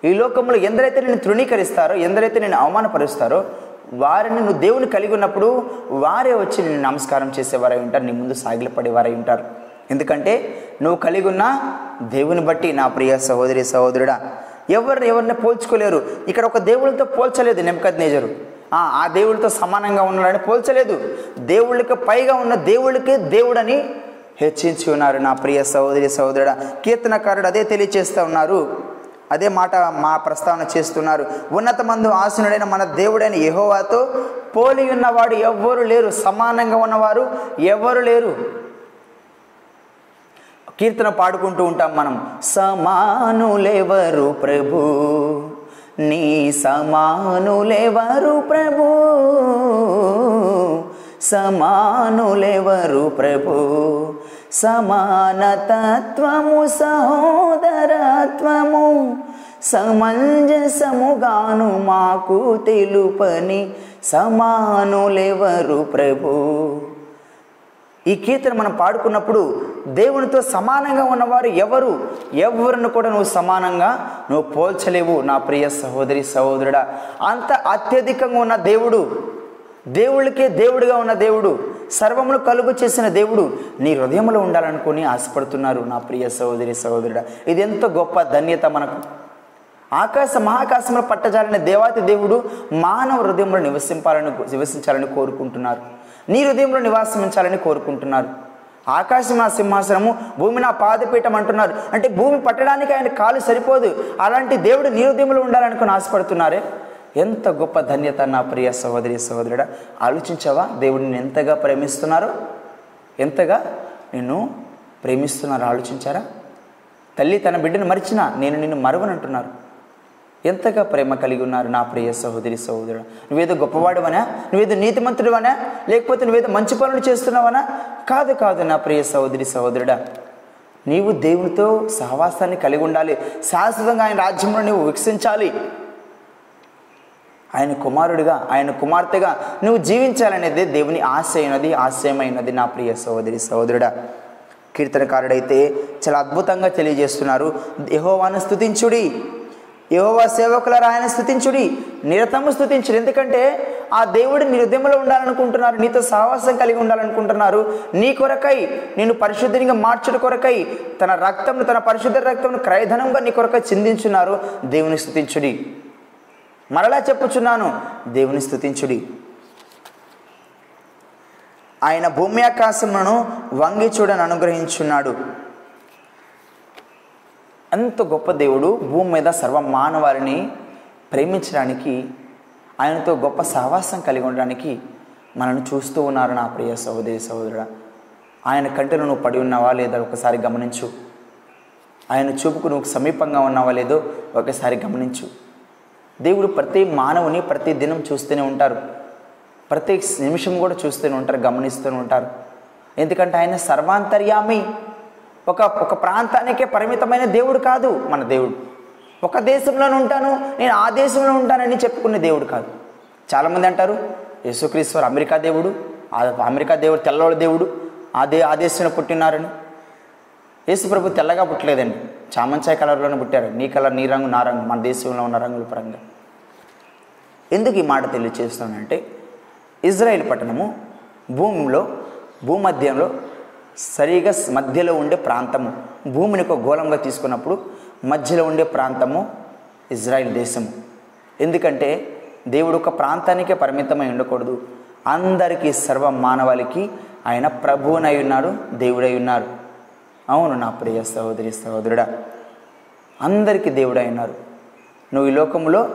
ఈ లోకంలో ఎందరైతే నేను తృణీకరిస్తారో ఎందరైతే నేను అవమానపరుస్తారో వారిని నువ్వు దేవుని కలిగి ఉన్నప్పుడు వారే వచ్చి నేను నమస్కారం చేసేవారై ఉంటారు నీ ముందు సాగిలపడేవారై ఉంటారు. ఎందుకంటే నువ్వు కలిగి ఉన్న దేవుని బట్టి నా ప్రియ సహోదరి సహోదరుడా ఎవరిని ఎవరిని పోల్చుకోలేరు. ఇక్కడ ఒక దేవుడితో పోల్చలేదు నెమ్మకద్ నేజరు ఆ దేవుడితో సమానంగా ఉన్నాడని పోల్చలేదు. దేవుళ్ళకి పైగా ఉన్న దేవుళ్ళకి దేవుడని హెచ్చించి ఉన్నారు నా ప్రియ సహోదరి సహోదరుడా. కీర్తనకారుడు అదే తెలియచేస్తూ ఉన్నారు. అదే మాట మా ప్రస్తావన చేస్తున్నారు. ఉన్నతమందు ఆసనుడైన మన దేవుడైన యహోవాతో పోలి ఉన్నవాడు ఎవ్వరు లేరు సమానంగా ఉన్నవారు ఎవ్వరు లేరు. కీర్తన పాడుకుంటూ ఉంటాం మనం. సమానులెవరు ప్రభు? నీ సమానులెవరు ప్రభు? సమానులెవరు ప్రభు? సమానతత్వము సహోదరత్వము సమంజసముగాను మాకు తెలుపని సమానులెవరు ప్రభు? ఈ కీర్తన మనం పాడుకున్నప్పుడు దేవునితో సమానంగా ఉన్నవారు ఎవరు? ఎవరిని కూడా నువ్వు సమానంగా నువ్వు పోల్చలేవు నా ప్రియ సహోదరి సహోదరుడా. అంత అత్యధికంగా ఉన్న దేవుడు దేవుళ్ళకే దేవుడిగా ఉన్న దేవుడు సర్వమును కలుగు చేసిన దేవుడు నీ హృదయంలో ఉండాలనుకుని ఆశపడుతున్నారు నా ప్రియ సహోదరి సహోదరుడా. ఇది ఎంతో గొప్ప ధన్యత మనకు. ఆకాశ మహాకాశంలో పట్టజాలని దేవాతి దేవుడు మానవ హృదయంలో నివసింపాలని నివసించాలని కోరుకుంటున్నారు. నీ హృదయంలో నివాసించాలని కోరుకుంటున్నారు. ఆకాశం నా సింహాసనము భూమి నా పాదపీఠం అంటున్నారు. అంటే భూమి పట్టడానికి ఆయన కాలు సరిపోదు. అలాంటి దేవుడు నీ హృదయంలో ఉండాలనుకుని ఆశపడుతున్నారే? ఎంత గొప్ప ధన్యత నా ప్రియ సహోదరి సహోదరుడా. ఆలోచించావా? దేవుడిని ఎంతగా ప్రేమిస్తున్నారు? ఎంతగా? నిన్ను ప్రేమిస్తున్నారు ఆలోచించారా? తల్లి తన బిడ్డను మరిచినా నేను నిన్ను మరువనంటున్నారు. ఎంతగా ప్రేమ కలిగి ఉన్నారు నా ప్రియ సహోదరి సహోదరుడు. నువ్వేదో గొప్పవాడువనా? నువ్వేదో నీతిమంతుడువనా? లేకపోతే నువ్వేదో మంచి పనులు చేస్తున్నావనా? కాదు కాదు నా ప్రియ సహోదరి సహోదరుడా. నీవు దేవునితో సహవాసాన్ని కలిగి ఉండాలి. శాశ్వతంగా ఆయన రాజ్యంలో నువ్వు వికసించాలి. ఆయన కుమారుడిగా ఆయన కుమార్తెగా నువ్వు జీవించాలనేది దేవుని ఆశ ఆశయమైనది నా ప్రియ సహోదరి సహోదరుడా. కీర్తనకారుడైతే చాలా అద్భుతంగా తెలియజేస్తున్నారు. యహోవాను స్థుతించుడి యహోవా సేవకులారా ఆయన స్థుతించుడి నిరతము స్థుతించుడు ఎందుకంటే ఆ దేవుడు నీ హృదయంలో ఉండాలనుకుంటున్నారు నీతో సహవాసం కలిగి ఉండాలనుకుంటున్నారు. నీ కొరకై నేను పరిశుద్ధినిగా మార్చుట కొరకై తన రక్తంను తన పరిశుద్ధ రక్తంను క్రయధనంగా నీ కొరకై చిందించున్నారు. దేవుని స్థుతించుడి మరలా చెప్పుచున్నాను దేవుని స్థుతించుడి ఆయన భూమి ఆకాశములను వంగి చూడని అనుగ్రహించున్నాడు. ఎంత గొప్ప దేవుడు భూమి మీద సర్వ మానవారిని ప్రేమించడానికి ఆయనతో గొప్ప సహవాసం కలిగి ఉండడానికి మనల్ని చూస్తూ ఉన్నారు నా ప్రియ సహోదరి సహోదరుడా. ఆయన కంటిలో నువ్వు పడి ఉన్నావా లేదా ఒకసారి గమనించు. ఆయన చూపుకు నువ్వు సమీపంగా ఉన్నావా లేదో ఒకసారి గమనించు. దేవుడు ప్రతి మానవుని ప్రతి దినం చూస్తూనే ఉంటారు. ప్రతి నిమిషం కూడా చూస్తూనే ఉంటారు గమనిస్తూనే ఉంటారు. ఎందుకంటే ఆయన సర్వాంతర్యామి. ఒక ఒక ప్రాంతానికే పరిమితమైన దేవుడు కాదు మన దేవుడు. ఒక దేశంలోనే ఉంటాను నేను ఆ దేశంలో ఉంటానని చెప్పుకునే దేవుడు కాదు. చాలామంది అంటారు యేసుక్రీశ్వర్ అమెరికా దేవుడు ఆ అమెరికా దేవుడు తెల్లవాళ్ళ దేవుడు ఆ దే ఆ దేశంలో పుట్టినారని. యేసుప్రభు తెల్లగా పుట్టలేదండి. చామంచాయ కలర్లోనే పుట్టారు నీ కలర్ నీ రంగు నా రంగు మన దేశంలో ఉన్న రంగుల పరంగా. ఎందుకు ఈ మాట తెలియచేస్తానంటే ఇజ్రాయెల్ పట్టణము భూమిలో భూమధ్యంలో సరిగా మధ్యలో ఉండే ప్రాంతము. భూమిని ఒక గోళంగా తీసుకున్నప్పుడు మధ్యలో ఉండే ప్రాంతము ఇజ్రాయెల్ దేశము. ఎందుకంటే దేవుడు ఒక ప్రాంతానికే పరిమితమై ఉండకూడదు. అందరికీ సర్వ మానవాళికి ఆయన ప్రభువునై ఉన్నారు దేవుడై ఉన్నారు. అవును నా ప్రియ సహోదరి సహోదరుడా అందరికీ దేవుడు అయినారు. నువ్వు ఈ లోకంలో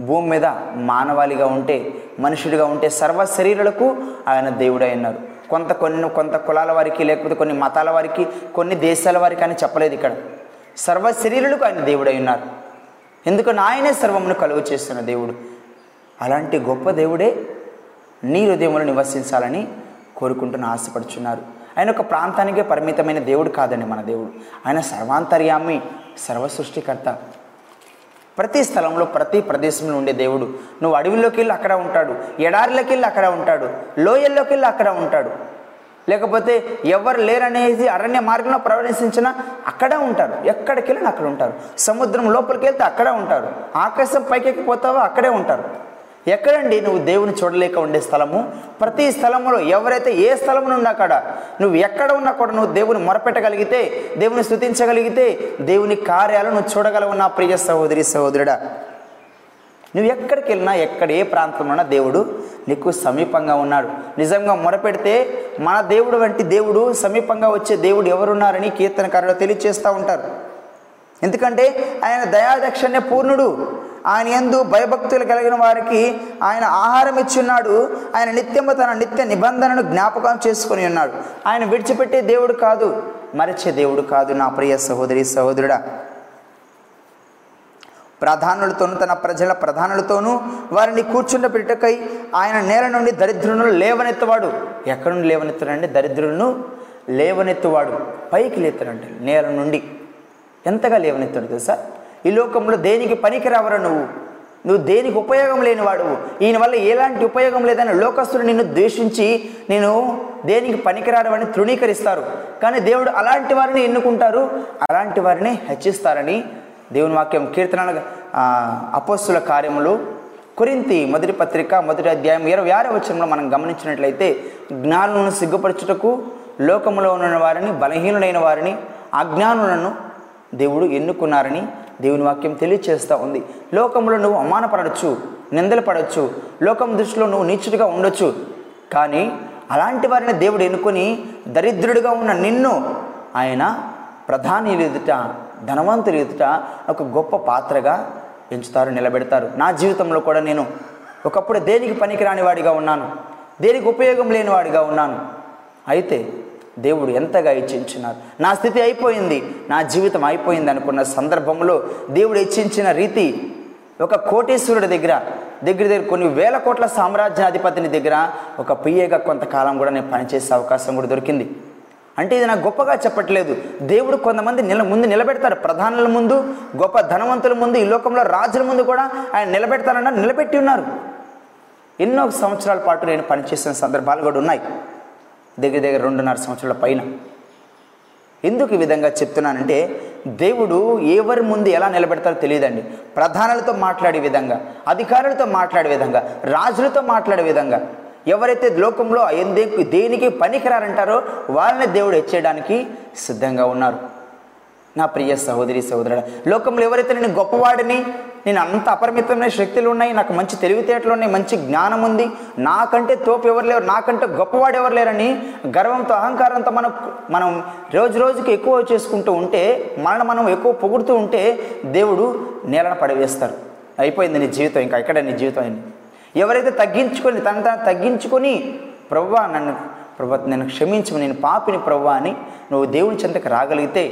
భూమి మీద మానవాళిగా ఉంటే మనుషుడిగా ఉంటే సర్వ శరీరాలకు ఆయన దేవుడై ఉన్నారు కొంత కొన్ని కొంత కులాల వారికి లేకపోతే కొన్ని మతాల వారికి కొన్ని దేశాల వారికి అని చెప్పలేదు ఇక్కడ. సర్వ శరీరులకు ఆయన దేవుడై ఉన్నారు ఎందుకంటే ఆయనే సర్వమును కలుగు చేస్తున్న దేవుడు? అలాంటి గొప్ప దేవుడే నీ హృదయంలో నివసించాలని కోరుకుంటున్న ఆశపడుచున్నారు. ఆయన ఒక ప్రాంతానికే పరిమితమైన దేవుడు కాదండి మన దేవుడు. ఆయన సర్వాంతర్యామి సర్వ సృష్టికర్త ప్రతి స్థలంలో ప్రతి ప్రదేశంలో ఉండే దేవుడు. నువ్వు అడవిలోకి వెళ్ళి అక్కడ ఉంటాడు ఎడారిలోకి వెళ్ళి అక్కడ ఉంటాడు లోయల్లోకి వెళ్ళి అక్కడ ఉంటాడు. లేకపోతే ఎవరు లేరనేది అరణ్య మార్గంలో ప్రవేశించినా అక్కడే ఉంటారు ఎక్కడికి వెళ్ళినా అక్కడ ఉంటారు. సముద్రం లోపలికి వెళ్తే అక్కడే ఉంటారు. ఆకాశం పైకెక్కిపోతావో అక్కడే ఉంటారు. ఎక్కడండి నువ్వు దేవుని చూడలేక ఉండే స్థలము? ప్రతి స్థలంలో ఎవరైతే ఏ స్థలము ఉన్నా అక్కడ నువ్వు ఎక్కడ ఉన్నా కూడా నువ్వు దేవుని మొరపెట్టగలిగితే దేవుని స్థుతించగలిగితే దేవుని కార్యాలు నువ్వు చూడగలవు నా ప్రియ సహోదరి సహోదరుడా. నువ్వు ఎక్కడికి వెళ్ళినా ఎక్కడ ఏ ప్రాంతంలో ఉన్నా దేవుడు నీకు సమీపంగా ఉన్నాడు. నిజంగా మొరపెడితే మన దేవుడు వంటి దేవుడు సమీపంగా వచ్చే దేవుడు ఎవరున్నారని కీర్తనకారులు తెలియచేస్తూ ఉంటారు. ఎందుకంటే ఆయన దయాదక్షణ్య పూర్ణుడు. ఆయన ఎందు భయభక్తులు కలిగిన వారికి ఆయన ఆహారం ఇచ్చున్నాడు. ఆయన నిత్యము తన నిత్య నిబంధనను జ్ఞాపకం చేసుకొని ఉన్నాడు. ఆయన విడిచిపెట్టే దేవుడు కాదు మరిచే దేవుడు కాదు నా ప్రియ సహోదరి సహోదరుడా. ప్రధానులతోనూ తన ప్రజల ప్రధానులతోనూ వారిని కూర్చుండబెట్టకై ఆయన నేల నుండి దరిద్రులను లేవనెత్తవాడు. ఎక్కడ నుండి లేవనెత్తాడంటే దరిద్రులను లేవనెత్తువాడు. పైకి లేతాడంటే నేల నుండి. ఎంతగా లేవనెత్తాడు తెలుసా? ఈ లోకంలో దేనికి పనికిరావరా నువ్వు? నువ్వు దేనికి ఉపయోగం లేనివాడు? ఈయన వల్ల ఎలాంటి ఉపయోగం లేదని లోకస్తులు నిన్ను ద్వేషించి నేను దేనికి పనికిరాడవని తృణీకరిస్తారు. కానీ దేవుడు అలాంటి వారిని ఎన్నుకుంటారు? అలాంటి వారిని హెచ్చిస్తారని దేవుని వాక్యం కీర్తనల అపోస్తుల కార్యములు. కొరింతి మొదటి పత్రిక మొదటి అధ్యాయం ఇరవై ఆరో వచనంలో మనం గమనించినట్లయితే జ్ఞానులను సిగ్గుపరచుటకు లోకములో ఉన్న వారిని బలహీనులైన వారిని అజ్ఞానులను దేవుడు ఎన్నుకున్నారని దేవుని వాక్యం తెలియచేస్తూ ఉంది. లోకంలో నువ్వు అవమానపడవచ్చు నిందలు పడవచ్చు లోకం దృష్టిలో నువ్వు నీచుడిగా ఉండొచ్చు. కానీ అలాంటి వారిని దేవుడు ఎన్నుకొని దరిద్రుడిగా ఉన్న నిన్ను ఆయన ప్రధాని ఎదుట ధనవంతులు ఎదుట ఒక గొప్ప పాత్రగా ఎంచుతారు నిలబెడతారు. నా జీవితంలో కూడా నేను ఒకప్పుడు దేనికి పనికిరాని వాడిగా ఉన్నాను దేనికి ఉపయోగం లేని వాడిగా ఉన్నాను. అయితే దేవుడు ఎంతగా హెచ్చించినారు నా స్థితి అయిపోయింది నా జీవితం అయిపోయింది అనుకున్న సందర్భంలో దేవుడు హెచ్చించిన రీతి ఒక కోటేశ్వరుడి దగ్గర దగ్గర దగ్గర కొన్ని వేల కోట్ల సామ్రాజ్యాధిపతిని దగ్గర ఒక పిఏగా కొంతకాలం కూడా నేను పనిచేసే అవకాశం కూడా దొరికింది. అంటే ఇది నాకు గొప్పగా చెప్పట్లేదు. దేవుడు కొంతమంది నిల ముందు నిలబెడతారు. ప్రధానుల ముందు గొప్ప ధనవంతుల ముందు ఈ లోకంలో రాజుల ముందు కూడా ఆయన నిలబెడతారన్న నిలబెట్టి ఉన్నారు. ఎన్నో సంవత్సరాల పాటు నేను పనిచేసిన సందర్భాలు కూడా ఉన్నాయి. దగ్గర దగ్గర రెండున్నర సంవత్సరాల పైన. ఎందుకు ఈ విధంగా చెప్తున్నానంటే దేవుడు ఎవరి ముందు ఎలా నిలబెడతారో తెలియదండి. ప్రధానులతో మాట్లాడే విధంగా అధికారులతో మాట్లాడే విధంగా రాజులతో మాట్లాడే విధంగా. ఎవరైతే లోకంలో ఎందే- దేనికి పనికిరారంటారో వాళ్ళని దేవుడు హెచ్చేయడానికి సిద్ధంగా ఉన్నారు. నా ప్రియ సహోదరి సహోదరుడు లోకంలో ఎవరైతే నేను గొప్పవాడిని నేను అంత అపరిమితమైన శక్తులు ఉన్నాయి నాకు మంచి తెలివితేటలు ఉన్నాయి మంచి జ్ఞానం ఉంది. నాకంటే తోపు ఎవరు లేరు నాకంటే గొప్పవాడు ఎవరు లేరని గర్వంతో అహంకారంతో మనం మనం రోజు రోజుకి ఎక్కువ చేసుకుంటూ ఉంటే మనల్ని మనం ఎక్కువ పొగుడుతూ ఉంటే దేవుడు నేలన పడవేస్తారు. అయిపోయింది నీ జీవితం ఇంకా ఇక్కడ నీ జీవితం అయింది? ఎవరైతే తగ్గించుకొని తన తను తగ్గించుకొని ప్రవ్వా నన్ను ప్రభు నేను క్షమించము నేను పాపిని ప్రవ్వా అని నువ్వు దేవుని చెంతకు రాగలిగితే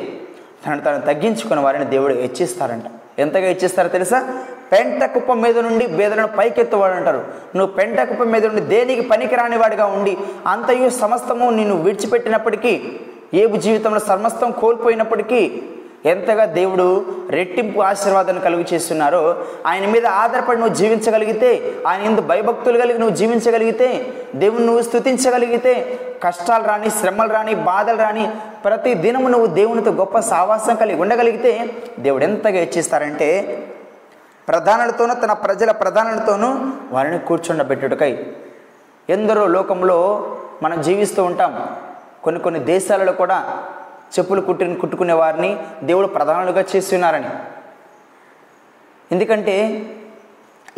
తను తను తగ్గించుకున్న వారిని దేవుడు హెచ్చిస్తారంట ఎంతగా ఇచ్చేస్తారో తెలుసా? పెంట కుప్ప మీద నుండి బేదలను పైకెత్తువాడు అంటారు నువ్వు పెంట కుప్ప మీద నుండి దేనికి పనికిరాని వాడిగా ఉండి అంతయు సమస్తము నిన్ను విడిచిపెట్టినప్పటికీ ఏబు జీవితంలో సమస్తం కోల్పోయినప్పటికీ ఎంతగా దేవుడు రెట్టింపు ఆశీర్వాదాన్ని కలుగు చేస్తున్నారో ఆయన మీద ఆధారపడి నువ్వు జీవించగలిగితే ఆయన ఎందు భయభక్తులు కలిగి నువ్వు జీవించగలిగితే దేవుని నువ్వు స్థుతించగలిగితే కష్టాలు రాని శ్రమలు రాని బాధలు రాని ప్రతి దినము నువ్వు దేవునితో గొప్ప సావాసం కలిగి ఉండగలిగితే దేవుడు ఎంతగా హెచ్చిస్తారంటే ప్రధానులతోనూ తన ప్రజల ప్రధానులతోనూ వారిని కూర్చుండబెట్టుటకై. ఎందరో లోకంలో మనం జీవిస్తూ ఉంటాం. కొన్ని కొన్ని దేశాలలో కూడా చెప్పులు కుట్టి కుట్టుకునే వారిని దేవుడు ప్రధానులుగా చేస్తున్నారని. ఎందుకంటే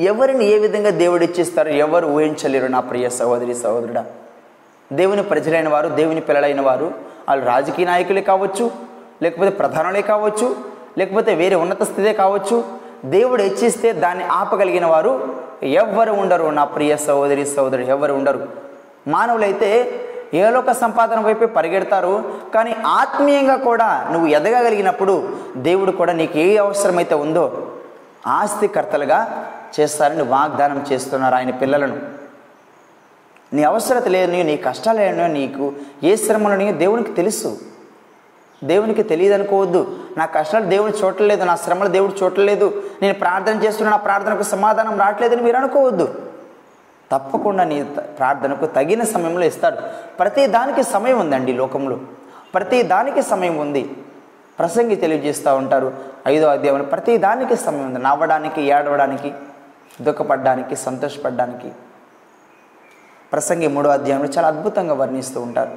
ఎవరిని ఏ విధంగా దేవుడు ఇచ్చిస్తారు ఎవరు ఊహించలేరు నా ప్రియ సహోదరి సహోదరుడా. దేవుని ప్రజలైన వారు దేవుని పిల్లలైన వారు వాళ్ళు రాజకీయ నాయకులే కావచ్చు లేకపోతే ప్రధానులే కావచ్చు లేకపోతే వేరే ఉన్నత స్థితే కావచ్చు దేవుడు హెచ్చిస్తే దాన్ని ఆపగలిగిన వారు ఎవ్వరు ఉండరు. నా ప్రియ సహోదరి సహోదరు ఎవరు ఉండరు. మానవులైతే ఏలోక సంపాదన వైపే పరిగెడతారు కానీ ఆత్మీయంగా కూడా నువ్వు ఎదగగలిగినప్పుడు దేవుడు కూడా నీకు ఏ అవసరమైతే ఉందో ఆస్తికర్తలుగా చేస్తారని వాగ్దానం చేస్తున్నారు ఆయన పిల్లలను. నీ అవసరత లేని నీ కష్టాలు నీకు ఏ శ్రమలనియో దేవునికి తెలుసు. దేవునికి తెలియదు అనుకోవద్దు నా కష్టాలు దేవుడు చూడలేదు నా శ్రమలు దేవుడు చూడలేదు నేను ప్రార్థన చేస్తున్న నా ప్రార్థనకు సమాధానం రావట్లేదని మీరు అనుకోవద్దు. తప్పకుండా నీ ప్రార్థనకు తగిన సమయంలో ఇస్తాడు. ప్రతి దానికి సమయం ఉందండి లోకంలో. ప్రతి దానికి సమయం ఉంది. ప్రసంగి తెలియజేస్తూ ఉంటారు ఐదో అధ్యాయంలో ప్రతి దానికి సమయం ఉంది. నవ్వడానికి ఏడవడానికి దుఃఖపడడానికి సంతోషపడడానికి. ప్రసంగి మూడో అధ్యాయంలో చాలా అద్భుతంగా వర్ణిస్తూ ఉంటారు.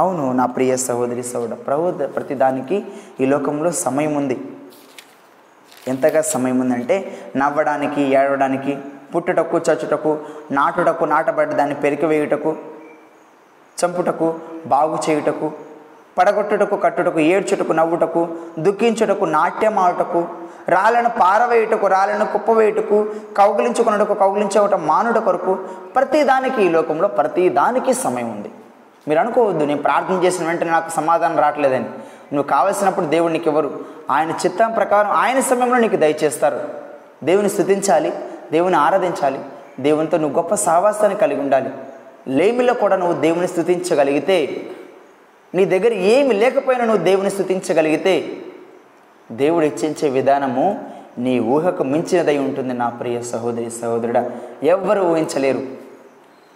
అవును నా ప్రియ సహోదరి సహోదరు ప్రభు ప్రతి దానికి ఈ లోకంలో సమయం ఉంది. ఎంతగా సమయం ఉందంటే నవ్వడానికి ఏడవడానికి పుట్టుటకు చచ్చుటకు నాటుటకు నాటబడ్డ దాన్ని పెరికివేయుటకు చంపుటకు బాగు చేయుటకు పడగొట్టుటకు కట్టుటకు ఏడ్చుటకు నవ్వుటకు దుఃఖించుటకు నాట్యం రాళ్ళను రాళ్ళను పారవేయుటకు రాళ్ళను కుప్పవేయుటకు కౌగిలించుకున్నటకు కౌగిలించవటం మానుట కొరకు ప్రతిదానికి ఈ లోకంలో ప్రతిదానికి సమయం ఉంది. మీరు అనుకోవద్దు నేను ప్రార్థన చేసిన వెంటనే నాకు సమాధానం రావట్లేదని. నువ్వు కావలసినప్పుడు దేవుడు నీకు ఇవ్వరు ఆయన చిత్తం ప్రకారం ఆయన సమయంలో నీకు దయచేస్తారు. దేవుని స్థుతించాలి దేవుని ఆరాధించాలి దేవునితో నువ్వు గొప్ప సావాసాన్ని కలిగి ఉండాలి. లేమిలో కూడా నువ్వు దేవుని స్థుతించగలిగితే నీ దగ్గర ఏమి లేకపోయినా నువ్వు దేవుని స్థుతించగలిగితే దేవుడు హెచ్చించే విధానము నీ ఊహకు మించినదై ఉంటుంది నా ప్రియ సహోదరి సహోదరుడా. ఎవ్వరు ఊహించలేరు.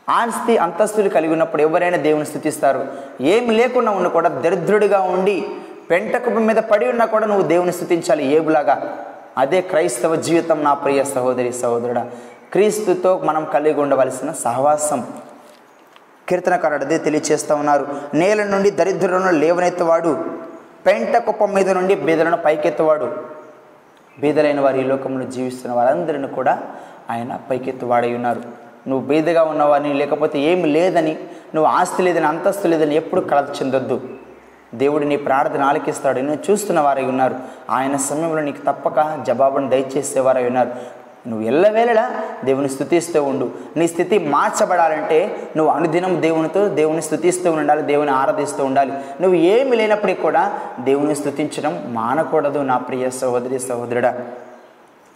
ఆస్తి అంతస్తులు కలిగి ఉన్నప్పుడు ఎవరైనా దేవుని స్థుతిస్తారు. ఏమి లేకుండా ఉన్న కూడా దరిద్రుడిగా ఉండి పెంటకుప్ప మీద పడి ఉన్నా కూడా నువ్వు దేవుని స్థుతించాలి ఏబులాగా అదే క్రైస్తవ జీవితం నా ప్రియ సహోదరి సహోదరుడా. క్రీస్తుతో మనం కలిగి ఉండవలసిన సహవాసం కీర్తనకారుడు అదే తెలియచేస్తూ ఉన్నారు. నేల నుండి దరిద్రులను లేవనెత్తవాడు పెంట కుప్ప మీద నుండి బీదలను పైకెత్తువాడు. బీదలైన వారు ఈ లోకంలో జీవిస్తున్న వారందరిని కూడా ఆయన పైకెత్తువాడై ఉన్నారు. నువ్వు బీదగా ఉన్నవారిని లేకపోతే ఏమి లేదని నువ్వు ఆస్తి లేదని అంతస్తు లేదని ఎప్పుడు కలత చెందొద్దు. దేవుడు నీ ప్రార్థన ఆలకిస్తాడు. నువ్వు చూస్తున్న వారై ఉన్నారు. ఆయన సమయంలో నీకు తప్పక జవాబును దయచేసేవారై ఉన్నారు. నువ్వు ఎల్లవేళలా దేవుని స్థుతిస్తూ ఉండు. నీ స్థితి మార్చబడాలంటే నువ్వు అనుదినం దేవునితో దేవుని స్థుతిస్తూ ఉండాలి దేవుని ఆరాధిస్తూ ఉండాలి. నువ్వు ఏమి లేనప్పటికీ కూడా దేవుని స్థుతించడం మానకూడదు నా ప్రియ సహోదరి సహోదరుడా.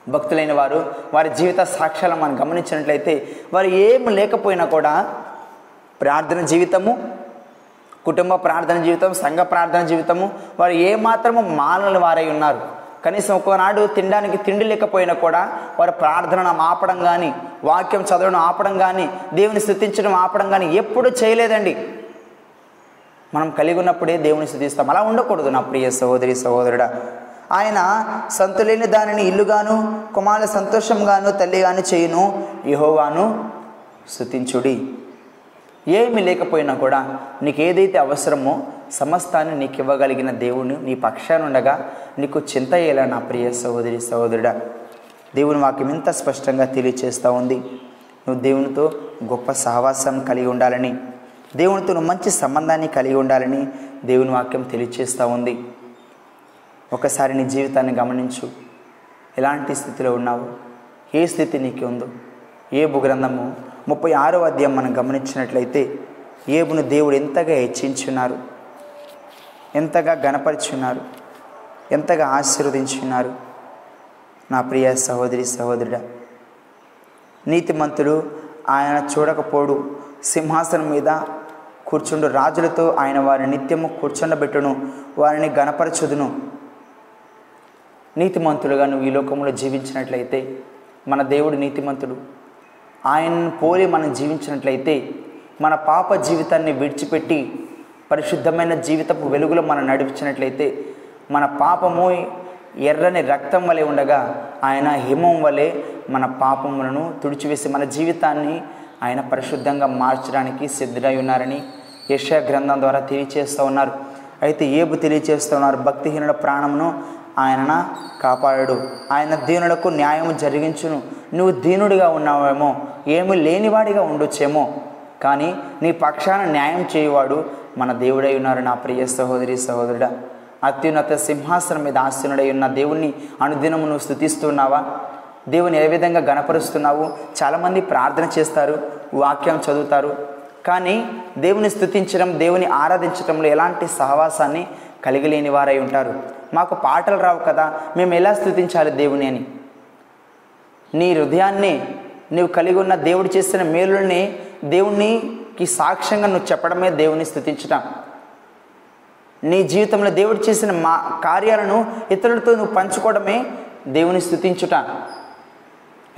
భక్తులైన వారు వారి జీవిత సాక్ష్యాలను మనం గమనించినట్లయితే వారు ఏమి లేకపోయినా కూడా ప్రార్థన జీవితము కుటుంబ ప్రార్థన జీవితం సంఘ ప్రార్థన జీవితము వారు ఏమాత్రము మానని వారై ఉన్నారు. కనీసం ఒకనాడు తినడానికి తిండి లేకపోయినా కూడా వారు ప్రార్థనను ఆపడం కానీ వాక్యం చదవడం ఆపడం కానీ దేవుని స్థుతించడం ఆపడం కానీ ఎప్పుడూ చేయలేదండి. మనం కలిగి ఉన్నప్పుడే దేవుని స్థుతిస్తాం. అలా ఉండకూడదు నా ప్రియ సహోదరి సహోదరుడా. ఆయన సంతులేని దానిని ఇల్లుగాను కుమారుల సంతోషంగాను తల్లిగాను చేయును యహోవాను స్థుతించుడి. ఏమి లేకపోయినా కూడా నీకు ఏదైతే అవసరమో సమస్తాన్ని నీకు ఇవ్వగలిగిన దేవుని నీ పక్షానుండగా నీకు చింత అయ్యేలా నా ప్రియ సహోదరి సహోదరుడా? దేవుని వాక్యం ఇంత స్పష్టంగా తెలియచేస్తూ ఉంది. నువ్వు దేవునితో గొప్ప సహవాసం కలిగి ఉండాలని దేవునితో నువ్వు మంచి సంబంధాన్ని కలిగి ఉండాలని దేవుని వాక్యం తెలియచేస్తూ ఉంది. ఒకసారి నీ జీవితాన్ని గమనించు. ఎలాంటి స్థితిలో ఉన్నావు? ఏ స్థితి నీకు ఉందో? ఏబు గ్రంథము ముప్పై ఆరో అధ్యాయం మనం గమనించినట్లయితే ఏబును దేవుడు ఎంతగా హెచ్చించున్నారు? ఎంతగా గణపరిచున్నారు ఎంతగా ఆశీర్వదించున్నారు. నా ప్రియ సహోదరి సహోదరుడా నీతిమంతుడు ఆయన చూడకపోడు సింహాసనం మీద కూర్చుండు రాజులతో ఆయన వారిని నిత్యము కూర్చుండబెట్టును వారిని గణపరచుదును నీతిమంతులుగా నువ్వు ఈ లోకంలో జీవించినట్లయితే మన దేవుడు నీతిమంతుడు. ఆయనను పోలి మనం జీవించినట్లయితే మన పాప జీవితాన్ని విడిచిపెట్టి పరిశుద్ధమైన జీవితపు వెలుగులో మనం నడిపించినట్లయితే మన పాపము ఎర్రని రక్తం వలె ఉండగా ఆయన హిమం వలె మన పాపములను తుడిచివేసి మన జీవితాన్ని ఆయన పరిశుద్ధంగా మార్చడానికి సిద్ధుడై ఉన్నారని యశా గ్రంథం ద్వారా తెలియచేస్తూ ఉన్నారు. అయితే ఏబు తెలియచేస్తూ ఉన్నారు భక్తిహీనుల ప్రాణమును ఆయన కాపాడాడు. ఆయన దీనులకు న్యాయం జరిగించును. నువ్వు దీనుడిగా ఉన్నావేమో ఏమి లేనివాడిగా ఉండొచ్చేమో కానీ నీ పక్షాన న్యాయం చేయువాడు మన దేవుడై ఉన్నారు నా ప్రియ సహోదరి సహోదరుడా. అత్యున్నత సింహాసనం మీద ఆసీనుడై ఉన్న దేవుణ్ణి అనుదినము నువ్వు స్థుతిస్తున్నావా దేవుని ఏ విధంగా గణపరుస్తున్నావు చాలామంది ప్రార్థన చేస్తారు వాక్యం చదువుతారు. కానీ దేవుని స్థుతించడం దేవుని ఆరాధించడంలో ఎలాంటి సహవాసాన్ని కలిగి లేని వారై ఉంటారు. మాకు పాటలు రావు కదా మేము ఎలా స్థుతించాలి దేవుని అని? నీ హృదయాన్ని నువ్వు కలిగి ఉన్న దేవుడు చేసిన మేలుల్ని కి సాక్ష్యంగా నువ్వు చెప్పడమే దేవుని స్థుతించటం. నీ జీవితంలో దేవుడు చేసిన మా కార్యాలను ఇతరులతో నువ్వు పంచుకోవడమే దేవుని స్థుతించుట.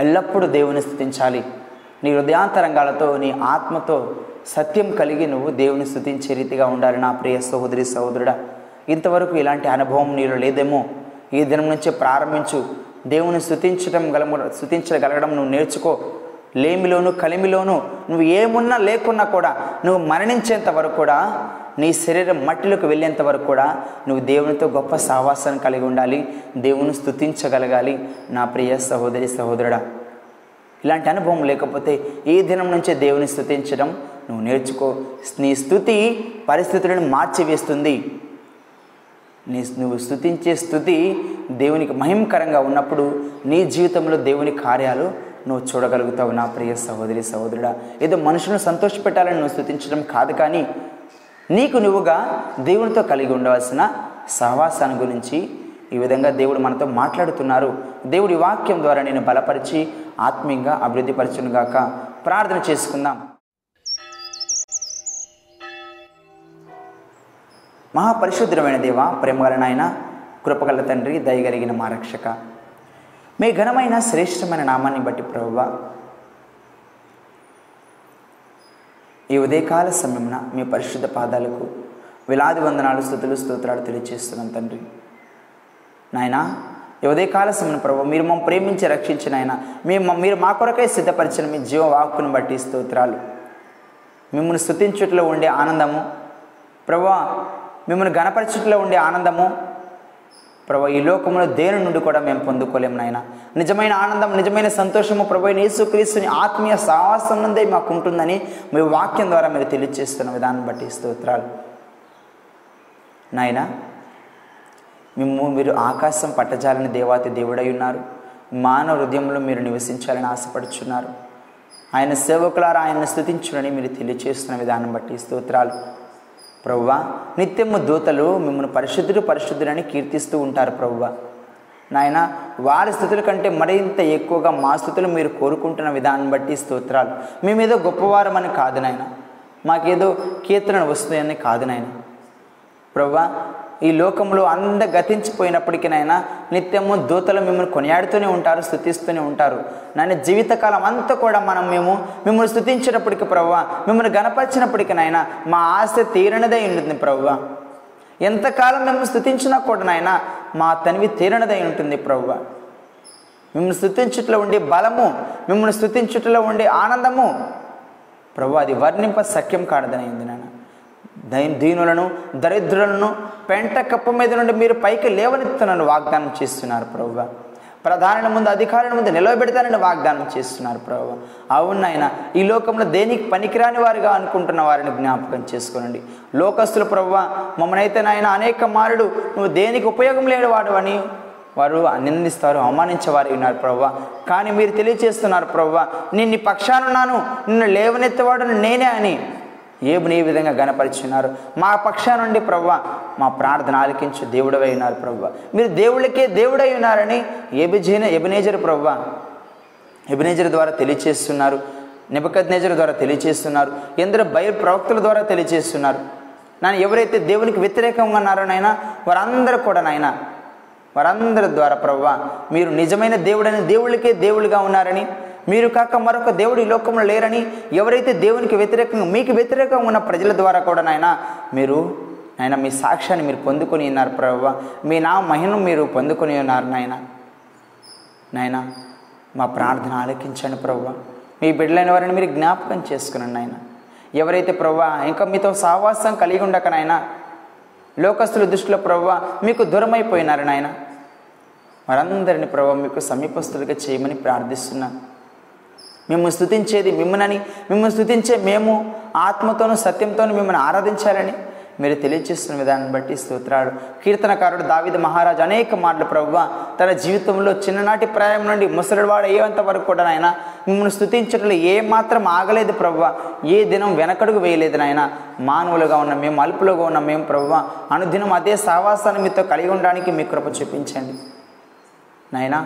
ఎల్లప్పుడూ దేవుని స్థుతించాలి. నీ హృదయాంతరంగాలతో నీ ఆత్మతో సత్యం కలిగి నువ్వు దేవుని స్థుతించే రీతిగా ఉండాలి నా ప్రియ సహోదరి సహోదరుడా. ఇంతవరకు ఇలాంటి అనుభవం నీలో లేదేమో. ఈ దినం నుంచే ప్రారంభించు. దేవుని స్థుతించడం గల స్థుతించగలగడం నువ్వు నేర్చుకో. లేమిలోను కలిమిలోను నువ్వు ఏమున్నా లేకున్నా కూడా నువ్వు మరణించేంత వరకు కూడా నీ శరీరం మట్టిలోకి వెళ్ళేంత వరకు కూడా నువ్వు దేవునితో గొప్ప సావాసం కలిగి ఉండాలి దేవుని స్థుతించగలగాలి నా ప్రియ సహోదరి సహోదరుడా ఇలాంటి అనుభవం లేకపోతే ఈ దినం నుంచే దేవుని స్థుతించడం నువ్వు నేర్చుకో. నీ స్థుతి పరిస్థితులను మార్చివేస్తుంది. నీ నువ్వు స్థుతించే స్థుతి దేవునికి మహిమకరంగా ఉన్నప్పుడు నీ జీవితంలో దేవుని కార్యాలు నువ్వు చూడగలుగుతావు నా ప్రియ సహోదరి సహోదరుడా. ఏదో మనుషులను సంతోషపెట్టాలని నువ్వు స్థుతించడం కాదు కానీ నీకు నువ్వుగా దేవునితో కలిగి ఉండవలసిన సహవాసాన్ని గురించి ఈ విధంగా దేవుడు మనతో మాట్లాడుతున్నారు. దేవుడి వాక్యం ద్వారా నేను బలపరిచి ఆత్మీయంగా అభివృద్ధి పరచునుగాక ప్రార్థన చేసుకుందాం. మహాపరిశుద్ధమైన దేవ ప్రేమగల నాయన కృపగల తండ్రి దయగలిగిన మా రక్షక. మీ ఘనమైన శ్రేష్టమైన నామాన్ని బట్టి ప్రభువ ఈ ఉదయకాల సమయమున మీ పరిశుద్ధ పాదాలకు విలాది వందనాలు స్థుతులు స్తోత్రాలు తెలియజేస్తున్నాం తండ్రి. నాయన ఈ ఉదయకాల సమయం ప్రభు మీరు మమ్మల్ని ప్రేమించి రక్షించిన ఆయన మేము మీరు మా కొరకై సిద్ధపరిచిన మీ జీవ వాక్కును బట్టి స్తోత్రాలు. మిమ్మల్ని స్థుతించుట్లో ఉండే ఆనందము ప్రభు మిమ్మల్ని గణపరచుట్లో ఉండే ఆనందము ప్రభు ఈ లోకంలో దేని నుండి కూడా మేము పొందుకోలేము నాయన. నిజమైన ఆనందం నిజమైన సంతోషము ప్రభు యేసుక్రీస్తుని ఆత్మీయ సావాసం నుండే మాకు ఉంటుందని మీ వాక్యం ద్వారా మీరు తెలియజేస్తున్న విధానం బట్టి స్తోత్రాలు. నాయన మేము మీరు ఆకాశం పట్టజాలని దేవాతి దేవుడై ఉన్నారు. మానవ హృదయంలో మీరు నివసించాలని ఆశపడుచున్నారు. ఆయన సేవకులారా ఆయన్ని స్థుతించునని మీరు తెలియజేస్తున్న విధానం బట్టి స్తోత్రాలు. ప్రభువా నిత్యము దూతలు మిమ్మల్ని పరిశుద్ధుడు పరిశుద్ధులని కీర్తిస్తూ ఉంటారు ప్రభువ నాయన వారి స్థుతుల కంటే మరింత ఎక్కువగా మా స్థుతులు మీరు కోరుకుంటున్న విధానం బట్టి స్తోత్రాలు. మేమేదో గొప్పవారమని కాదు నాయన. మాకేదో కీర్తన వస్తుందని కాదు నాయన. ప్రభువా ఈ లోకంలో అంద గతించిపోయినప్పటికీనైనా నిత్యము దూతలు మిమ్మల్ని కొనియాడుతూనే ఉంటారు స్థుతిస్తూనే ఉంటారు. నాయన జీవితకాలం అంతా కూడా మనం మేము మిమ్మల్ని స్థుతించినప్పటికీ ప్రవ్వ మిమ్మల్ని గణపరిచినప్పటికీనైనా మా ఆశ తీరనిదై ఉంటుంది ప్రవ్వ. ఎంతకాలం మేము స్థుతించినా కూడా నాయన మా తనివి తీరనిదై ఉంటుంది ప్రవ్వ. మిమ్మల్ని స్థుతించుట్లో ఉండే బలము మిమ్మల్ని స్థుతించుట్లో ఉండే ఆనందము ప్రభు అది వర్ణింప సఖ్యం కాడదనైంది నాన్న దై దీనులను దరిద్రులను పెంట కప్ప మీద నుండి మీరు పైకి లేవనెత్తునని వాగ్దానం చేస్తున్నారు ప్రభు ప్రధాని ముందు అధికారుల ముందు నిలవబెడతానని వాగ్దానం చేస్తున్నారు ప్రభు అవునాయన ఈ లోకంలో దేనికి పనికిరాని వారిగా అనుకుంటున్న వారిని జ్ఞాపకం చేసుకోనండి. లోకస్తులు ప్రభు మమ్మల్ని అయితే నాయన అనేక మారుడు నువ్వు దేనికి ఉపయోగం లేని వాడు అని వారు నిందిస్తారు అవమానించేవారు ఉన్నారు ప్రవ్వ. కానీ మీరు తెలియచేస్తున్నారు ప్రవ్వ నేను నీ పక్షానున్నాను నిన్ను లేవనెత్తవాడు నేనే అని. ఏబుని ఈ విధంగా గనపరిచున్నారు మా పక్షా నుండి ప్రవ్వ మా ప్రార్థన ఆలకించు దేవుడవై ఉన్నారు ప్రవ్వ. మీరు దేవుళ్ళకే దేవుడై ఉన్నారని ఎబిజీన ఎబినేజర్ ప్రవ్వ ఎబినేజర్ ద్వారా తెలియచేస్తున్నారు నిబద్నేజర్ ద్వారా తెలియచేస్తున్నారు ఎందరో బయలు ప్రవక్తల ద్వారా తెలియచేస్తున్నారు. నన్ను ఎవరైతే దేవునికి వ్యతిరేకంగా ఉన్నారో నాయన వారందరూ కూడా నాయన వారందరి ద్వారా ప్రవ్వ మీరు నిజమైన దేవుడని దేవుళ్ళకే దేవుళ్ళుగా ఉన్నారని మీరు కాక మరొక దేవుడు ఈ లోకంలో లేరని ఎవరైతే దేవునికి వ్యతిరేకంగా మీకు వ్యతిరేకంగా ఉన్న ప్రజల ద్వారా కూడా నాయన మీరు నాయన మీ సాక్ష్యాన్ని మీరు పొందుకొని ఉన్నారు ప్రభు. మీ నా మహిమను మీరు పొందుకొని ఉన్నారు నాయన. నాయన మా ప్రార్థన ఆలకించండి ప్రభు. మీ బిడ్డలైన వారిని మీరు జ్ఞాపకం చేసుకున్నాను నాయన. ఎవరైతే ప్రభా ఇంకా మీతో సావాసం కలిగి ఉండక నాయన లోకస్తుల దృష్టిలో ప్రవ్వ మీకు దూరమైపోయినారు నాయన. వారందరిని ప్రభావ మీకు సమీపస్తులుగా చేయమని ప్రార్థిస్తున్నాను. మిమ్మల్ని స్థుతించేది మిమ్మల్ని మిమ్మల్ని స్థుతించే మేము ఆత్మతోనూ సత్యంతోనూ మిమ్మల్ని ఆరాధించాలని మీరు తెలియజేస్తున్న విధానం బట్టి స్తోత్రాడు కీర్తనకారుడు దావిద మహారాజు అనేక మాటలు ప్రభువ తన జీవితంలో చిన్ననాటి ప్రాయం నుండి ముసలివాడు అయ్యేంత వరకు కూడా నాయన మిమ్మల్ని స్థుతించడంలో ఏ మాత్రం ఆగలేదు ప్రభువ ఏ దినం వెనకడుగు వేయలేదు నాయన. మానవులుగా ఉన్న మేము అల్పులుగా ఉన్న మేము ప్రభువ అనుదినం అదే సహవాసాన్ని మీతో కలిగి ఉండడానికి మీ కృప చూపించండి. నాయనా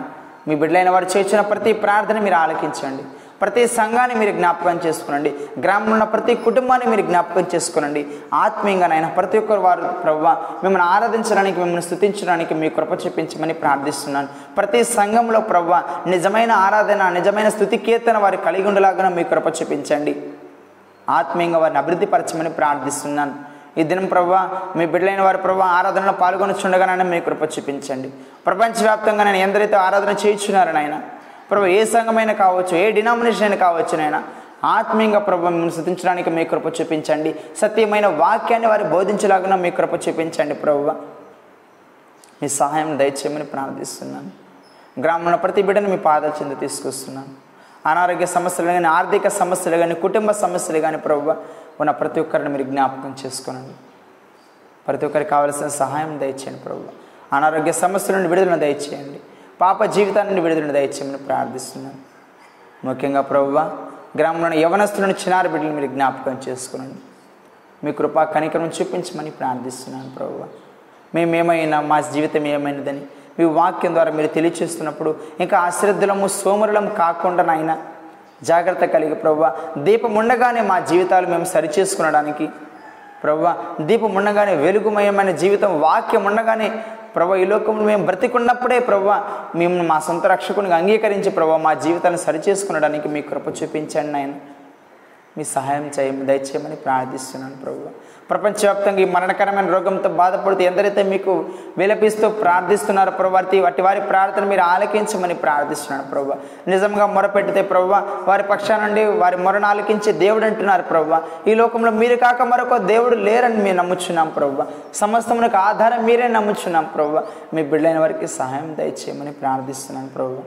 మీ బిడ్డలైన వారు చేసిన ప్రతి ప్రార్థన మీరు ఆలకించండి. ప్రతి సంఘాన్ని మీరు జ్ఞాపకం చేసుకునండి. గ్రామంలో ఉన్న ప్రతి కుటుంబాన్ని మీరు జ్ఞాపకం చేసుకునండి. ఆత్మీయంగా నాయన ప్రతి ఒక్కరు వారు ప్రవ్వ మిమ్మల్ని ఆరాధించడానికి మిమ్మల్ని స్థుతించడానికి మీ కృప చూపించమని ప్రార్థిస్తున్నాను. ప్రతి సంఘంలో ప్రవ్వ నిజమైన ఆరాధన నిజమైన స్థుతి కీర్తన వారు కలిగి ఉండలాగా మీ కృప చూపించండి. ఆత్మీయంగా వారిని అభివృద్ధి పరచమని ప్రార్థిస్తున్నాను. ఈ దినం ప్రభా మీ బిడ్డలైన వారి ప్రభా ఆరాధనలో పాల్గొనచుండగానైనా మీ కృప చూపించండి. ప్రపంచవ్యాప్తంగా నేను ఎందరైతే ఆరాధన చేయించున్నారో నాయన ప్రభు ఏ సంఘమైనా కావచ్చు ఏ డినామినేషన్ అయినా కావచ్చు నైనా ఆత్మీయంగా ప్రభు మిమ్మల్ని శృతించడానికి మీ కృప చూపించండి. సత్యమైన వాక్యాన్ని వారి బోధించలాగా మీ కృప చూపించండి ప్రభు. మీ సహాయం దయచేయమని ప్రార్థిస్తున్నాను. గ్రామంలో ప్రతి బిడ్డను మీ పాదాల చెంది తీసుకొస్తున్నాను. అనారోగ్య సమస్యలు కానీ ఆర్థిక సమస్యలు కానీ కుటుంబ సమస్యలు కానీ ప్రభు ఉన్న ప్రతి ఒక్కరిని మీరు జ్ఞాపకం చేసుకోనండి. ప్రతి ఒక్కరికి కావలసిన సహాయం దయచేయండి ప్రభు. అనారోగ్య సమస్యల నుండి విడుదల దయచేయండి. పాప జీవితాన్ని విడుదల దయచేయమని ప్రార్థిస్తున్నాను. ముఖ్యంగా ప్రభువ గ్రామంలోని యవనస్తులను చిన్నారి బిడ్డలు మీరు జ్ఞాపకం చేసుకునండి. మీ కృపా కనికరం చూపించమని ప్రార్థిస్తున్నాను ప్రభువ. మేమేమైనా మా జీవితం ఏమైనదని మీ వాక్యం ద్వారా మీరు తెలియచేస్తున్నప్పుడు ఇంకా అశ్రద్ధలము సోమరులం కాకుండా నాయన జాగ్రత్త కలిగి ప్రవ్వ దీపం ఉండగానే మా జీవితాలు మేము సరిచేసుకునడానికి ప్రవ్వ దీపం ఉండగానే వెలుగుమయమైన జీవితం వాక్యం ఉండగానే ప్రభా ఈ లోకంలో మేము బ్రతికున్నప్పుడే ప్రభా మేము మా సొంత రక్షకునిగా అంగీకరించి ప్రభా మా జీవితాన్ని సరిచేసుకునడానికి మీ కృప చూపించండి ఆయన మీ సహాయం చేయ దయచేయమని ప్రార్థిస్తున్నాను ప్రభు. ప్రపంచవ్యాప్తంగా ఈ మరణకరమైన రోగంతో బాధపడుతూ ఎందరైతే మీకు విలపిస్తూ ప్రార్థిస్తున్నారో ప్రభు వాటి వారి ప్రార్థన మీరు ఆలకించమని ప్రార్థిస్తున్నాను ప్రభు. నిజంగా మొరపెట్టితే ప్రభు వారి పక్షా నుండి వారి మొరను ఆలకించే దేవుడు అంటున్నారు ప్రభు. ఈ లోకంలో మీరు కాక మరొక దేవుడు లేరని మేము నమ్ముచున్నాం ప్రభు. సమస్తమునకు ఆధారం మీరే నమ్ముచున్నాం ప్రభు. మీ బిడ్డలైన వారికి సహాయం దయచేయమని ప్రార్థిస్తున్నాను ప్రభు.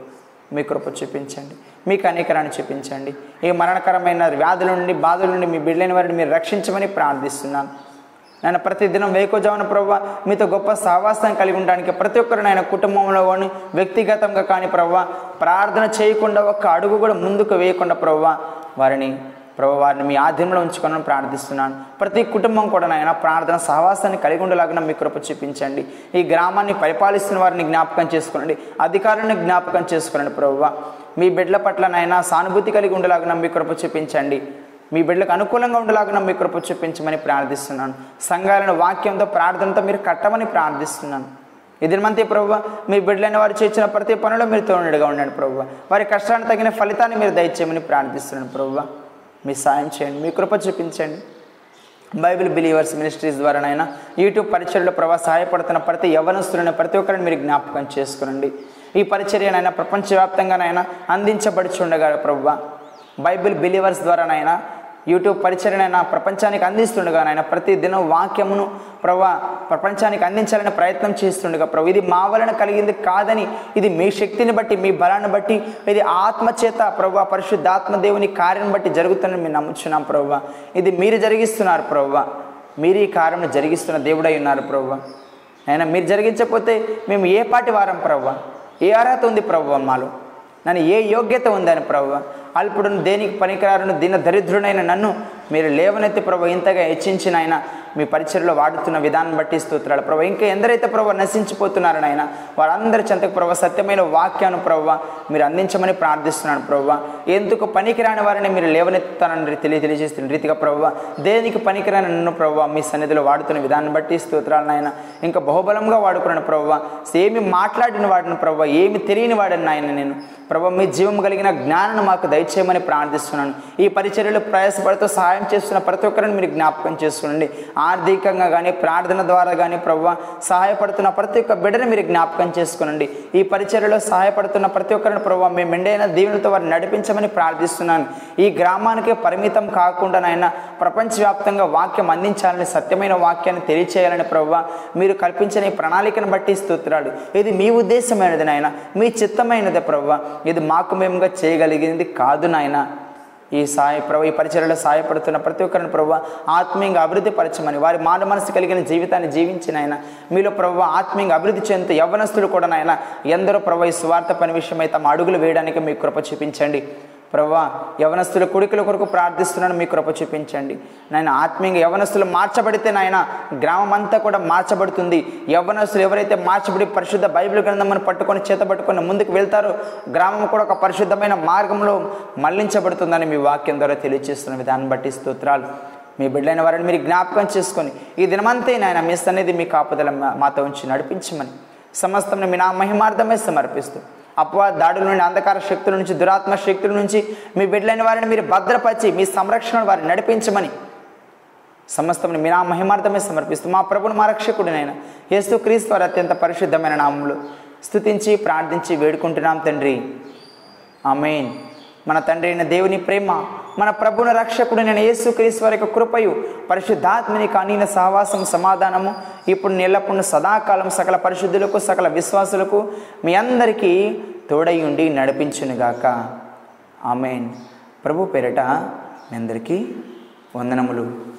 మీ కృప చూపించండి. మీకు అనేకరాన్ని చూపించండి. ఈ మరణకరమైన వ్యాధుల నుండి బాధల నుండి మీ బిడ్డలైన వారిని మీరు రక్షించమని ప్రార్థిస్తున్నాను నేను ప్రతిదినం వేకోజామున ప్రభావ మీతో గొప్ప సహవాసం కలిగి ఉండడానికి ప్రతి ఒక్కరు నాయన కుటుంబంలో కానీ వ్యక్తిగతంగా కానీ ప్రభావ ప్రార్థన చేయకుండా ఒక్క అడుగు కూడా ముందుకు వేయకుండా ప్రవ్వ వారిని ప్రభు వారిని మీ ఆధీనంలో ఉంచుకోవాలని ప్రార్థిస్తున్నాను. ప్రతి కుటుంబం కూడా నాయన ప్రార్థన సహవాసాన్ని కలిగి ఉండలాగా మీ కృప చూపించండి. ఈ గ్రామాన్ని పరిపాలిస్తున్న వారిని జ్ఞాపకం చేసుకోండి అధికారులను జ్ఞాపకం చేసుకోండి ప్రభువ మీ బిడ్డల పట్ల సానుభూతి కలిగి ఉండేలాగా మీ కృప చూపించండి. మీ బిడ్డలకు అనుకూలంగా ఉండేలాగా మీ కృప చూపించమని ప్రార్థిస్తున్నాను. సంఘాలను వాక్యంతో ప్రార్థనతో మీరు కట్టమని ప్రార్థిస్తున్నాను. ఇదిమంతే ప్రభు మీ బిడ్డలైన వారు చేసిన ప్రతి పనిలో మీరు తోడుగా ఉండండి ప్రభు వారి కష్టానికి తగిన ఫలితాన్ని మీరు దయచేయమని ప్రార్థిస్తున్నాను ప్రభు మీ సాయం చేయండి మీ కృప చూపించండి. బైబిల్ బిలీవర్స్ మినిస్ట్రీస్ ద్వారానైనా యూట్యూబ్ పరిచయలో ప్రభావ సహాయపడుతున్న ప్రతి యవనస్తులను ప్రతి ఒక్కరిని మీరు జ్ఞాపకం చేసుకునండి. ఈ పరిచర్యనైనా ప్రపంచవ్యాప్తంగానైనా అందించబడుచుండగా ప్రభు బైబిల్ బిలీవర్స్ ద్వారానైనా యూట్యూబ్ పరిచర్యనైనా ప్రపంచానికి అందిస్తుండగా నాయన ప్రతి దినం వాక్యమును ప్రభా ప్రపంచానికి అందించాలనే ప్రయత్నం చేస్తుండగా ప్రభు. ఇది మా వలన కలిగింది కాదని ఇది మీ శక్తిని బట్టి మీ బలాన్ని బట్టి ఇది ఆత్మచేత ప్రభు పరిశుద్ధాత్మ దేవుని కార్యం బట్టి జరుగుతుందని మేము నమ్ముచున్నాం ప్రభు ఇది మీరు జరిగిస్తున్నారు ప్రభు మీరు ఈ కార్యం జరిగిస్తున్న దేవుడై ఉన్నారు ప్రభు అయినా మీరు జరిగించకపోతే మేము ఏ పాటి వారం ప్రభు ఏ అర్హత ఉంది ప్రభు మాలో నన్ను ఏ యోగ్యత ఉందని ప్రభు? అల్పుడును దేనికి పనికిరారును దీన దరిద్రుడైన నన్ను మీరు లేవనెత్తి ప్రభు ఇంతగా హెచ్చించిన ఆయన మీ పరిచయలో వాడుతున్న విధానం బట్టి స్తోత్రాలు. ప్రభు ఇంకా ఎందరైతే ప్రభు నశించిపోతున్నారని ఆయన వారందరి చెంతకు ప్రభు సత్యమైన వాక్యాను ప్రభు మీరు అందించమని ప్రార్థిస్తున్నాను ప్రభు. ఎందుకు పనికిరాని వారిని మీరు లేవనెత్తానని తెలియ తెలియజేస్తున్న రీతిగా ప్రభు దేనికి పనికిరాని నన్ను ప్రభు మీ సన్నిధిలో వాడుతున్న విధానం బట్టి స్తోత్రాలు నాయన. ఇంకా బహుబలంగా వాడుకున్నాను ప్రభు ఏమి మాట్లాడిన వాడిని ప్రభు ఏమి తెలియని వాడిని నాయన నేను. ప్రభు మీ జీవం కలిగిన జ్ఞానాన్ని మాకు దయచేయమని ప్రార్థిస్తున్నాను. ఈ పరిచర్యలు ప్రయాసపడుతూ సహాయం చేస్తున్న ప్రతి ఒక్కరిని మీరు జ్ఞాపకం చేసుకోండి ఆర్థికంగా కానీ ప్రార్థన ద్వారా కానీ ప్రభు సహాయపడుతున్న ప్రతి ఒక్క బిడ్డని మీరు జ్ఞాపకం చేసుకోనండి. ఈ పరిచర్యలో సహాయపడుతున్న ప్రతి ఒక్కరిని ప్రభు మీ మెండైన దీవులతో వారిని నడిపించమని ప్రార్థిస్తున్నాను. ఈ గ్రామానికి పరిమితం కాకుండా నాయన ప్రపంచవ్యాప్తంగా వాక్యం అందించాలని సత్యమైన వాక్యాన్ని తెలియచేయాలని ప్రభు మీరు కల్పించిన ఈ ప్రణాళికను బట్టి స్తోత్రాలు. ఇది మీ ఉద్దేశమైనది నాయన మీ చిత్తమైనది ప్రభు ఇది మాకు మేముగా చేయగలిగింది కాదు. నాయన. ఈ సాయ ప్రభు ఈ పరిచయలో సాయపడుతున్న ప్రతి ఒక్కరిని ప్రభు ఆత్మీయంగా అభివృద్ధి పరచమని వారి మాన మనసు కలిగిన జీవితాన్ని జీవించిన ఆయన మీలో ప్రభు ఆత్మీయంగా అభివృద్ధి చెందుతూ యవ్వనస్తులు కూడా నాయన ఎందరో ప్రభు ఈ స్వార్థ పని విషయమై తమ అడుగులు వేయడానికి మీ కృప చూపించండి. ప్రభా యవనస్తుల కొడుకుల కొరకు ప్రార్థిస్తున్నాను మీ కృప చూపించండి. నాయన ఆత్మీయంగా యవనస్తులు మార్చబడితే నాయన గ్రామం అంతా కూడా మార్చబడుతుంది. యవనస్తులు ఎవరైతే మార్చబడి పరిశుద్ధ బైబిల్ గ్రంథమని పట్టుకొని చేత పట్టుకొని ముందుకు వెళ్తారో గ్రామం కూడా ఒక పరిశుద్ధమైన మార్గంలో మళ్ళించబడుతుందని మీ వాక్యం ద్వారా తెలియజేస్తున్న విధానం బట్టి స్తోత్రాలు. మీ బిడ్డైన వారిని మీరు జ్ఞాపకం చేసుకొని ఈ దినమంతే నాయన మీ సన్నిధి మీ కాపుదల మాతో ఉంచి నడిపించమని సమస్తం మీ నా మహిమార్థమే సమర్పిస్తూ అపవాద దాడుల నుండి అంధకార శక్తుల నుంచి దురాత్మ శక్తుల నుంచి మీ బిడ్డలైన వారిని మీరు భద్రపరిచి మీ సంరక్షణ వారిని నడిపించమని సమస్తముని మీ నా మహిమార్థమే సమర్పిస్తూ మా ప్రభుని మా రక్షకుడినైనా యేసు క్రీస్తు వారి అత్యంత పరిశుద్ధమైన నామములు స్తుతించి ప్రార్థించి వేడుకుంటున్నాం తండ్రి. ఆమెన్. మన తండ్రి అయిన దేవుని ప్రేమ మన ప్రభుని రక్షకుడైన యేసు వారి యొక్క కృపయు పరిశుద్ధాత్మని కానీన సహవాసం సమాధానము ఇప్పుడు నిల్లప్పుడు సదాకాలం సకల పరిశుద్ధులకు సకల విశ్వాసులకు మీ అందరికీ తోడై నడిపించునుగాక ఆమెన్. ప్రభు పేరిట మీ అందరికీ వందనములు.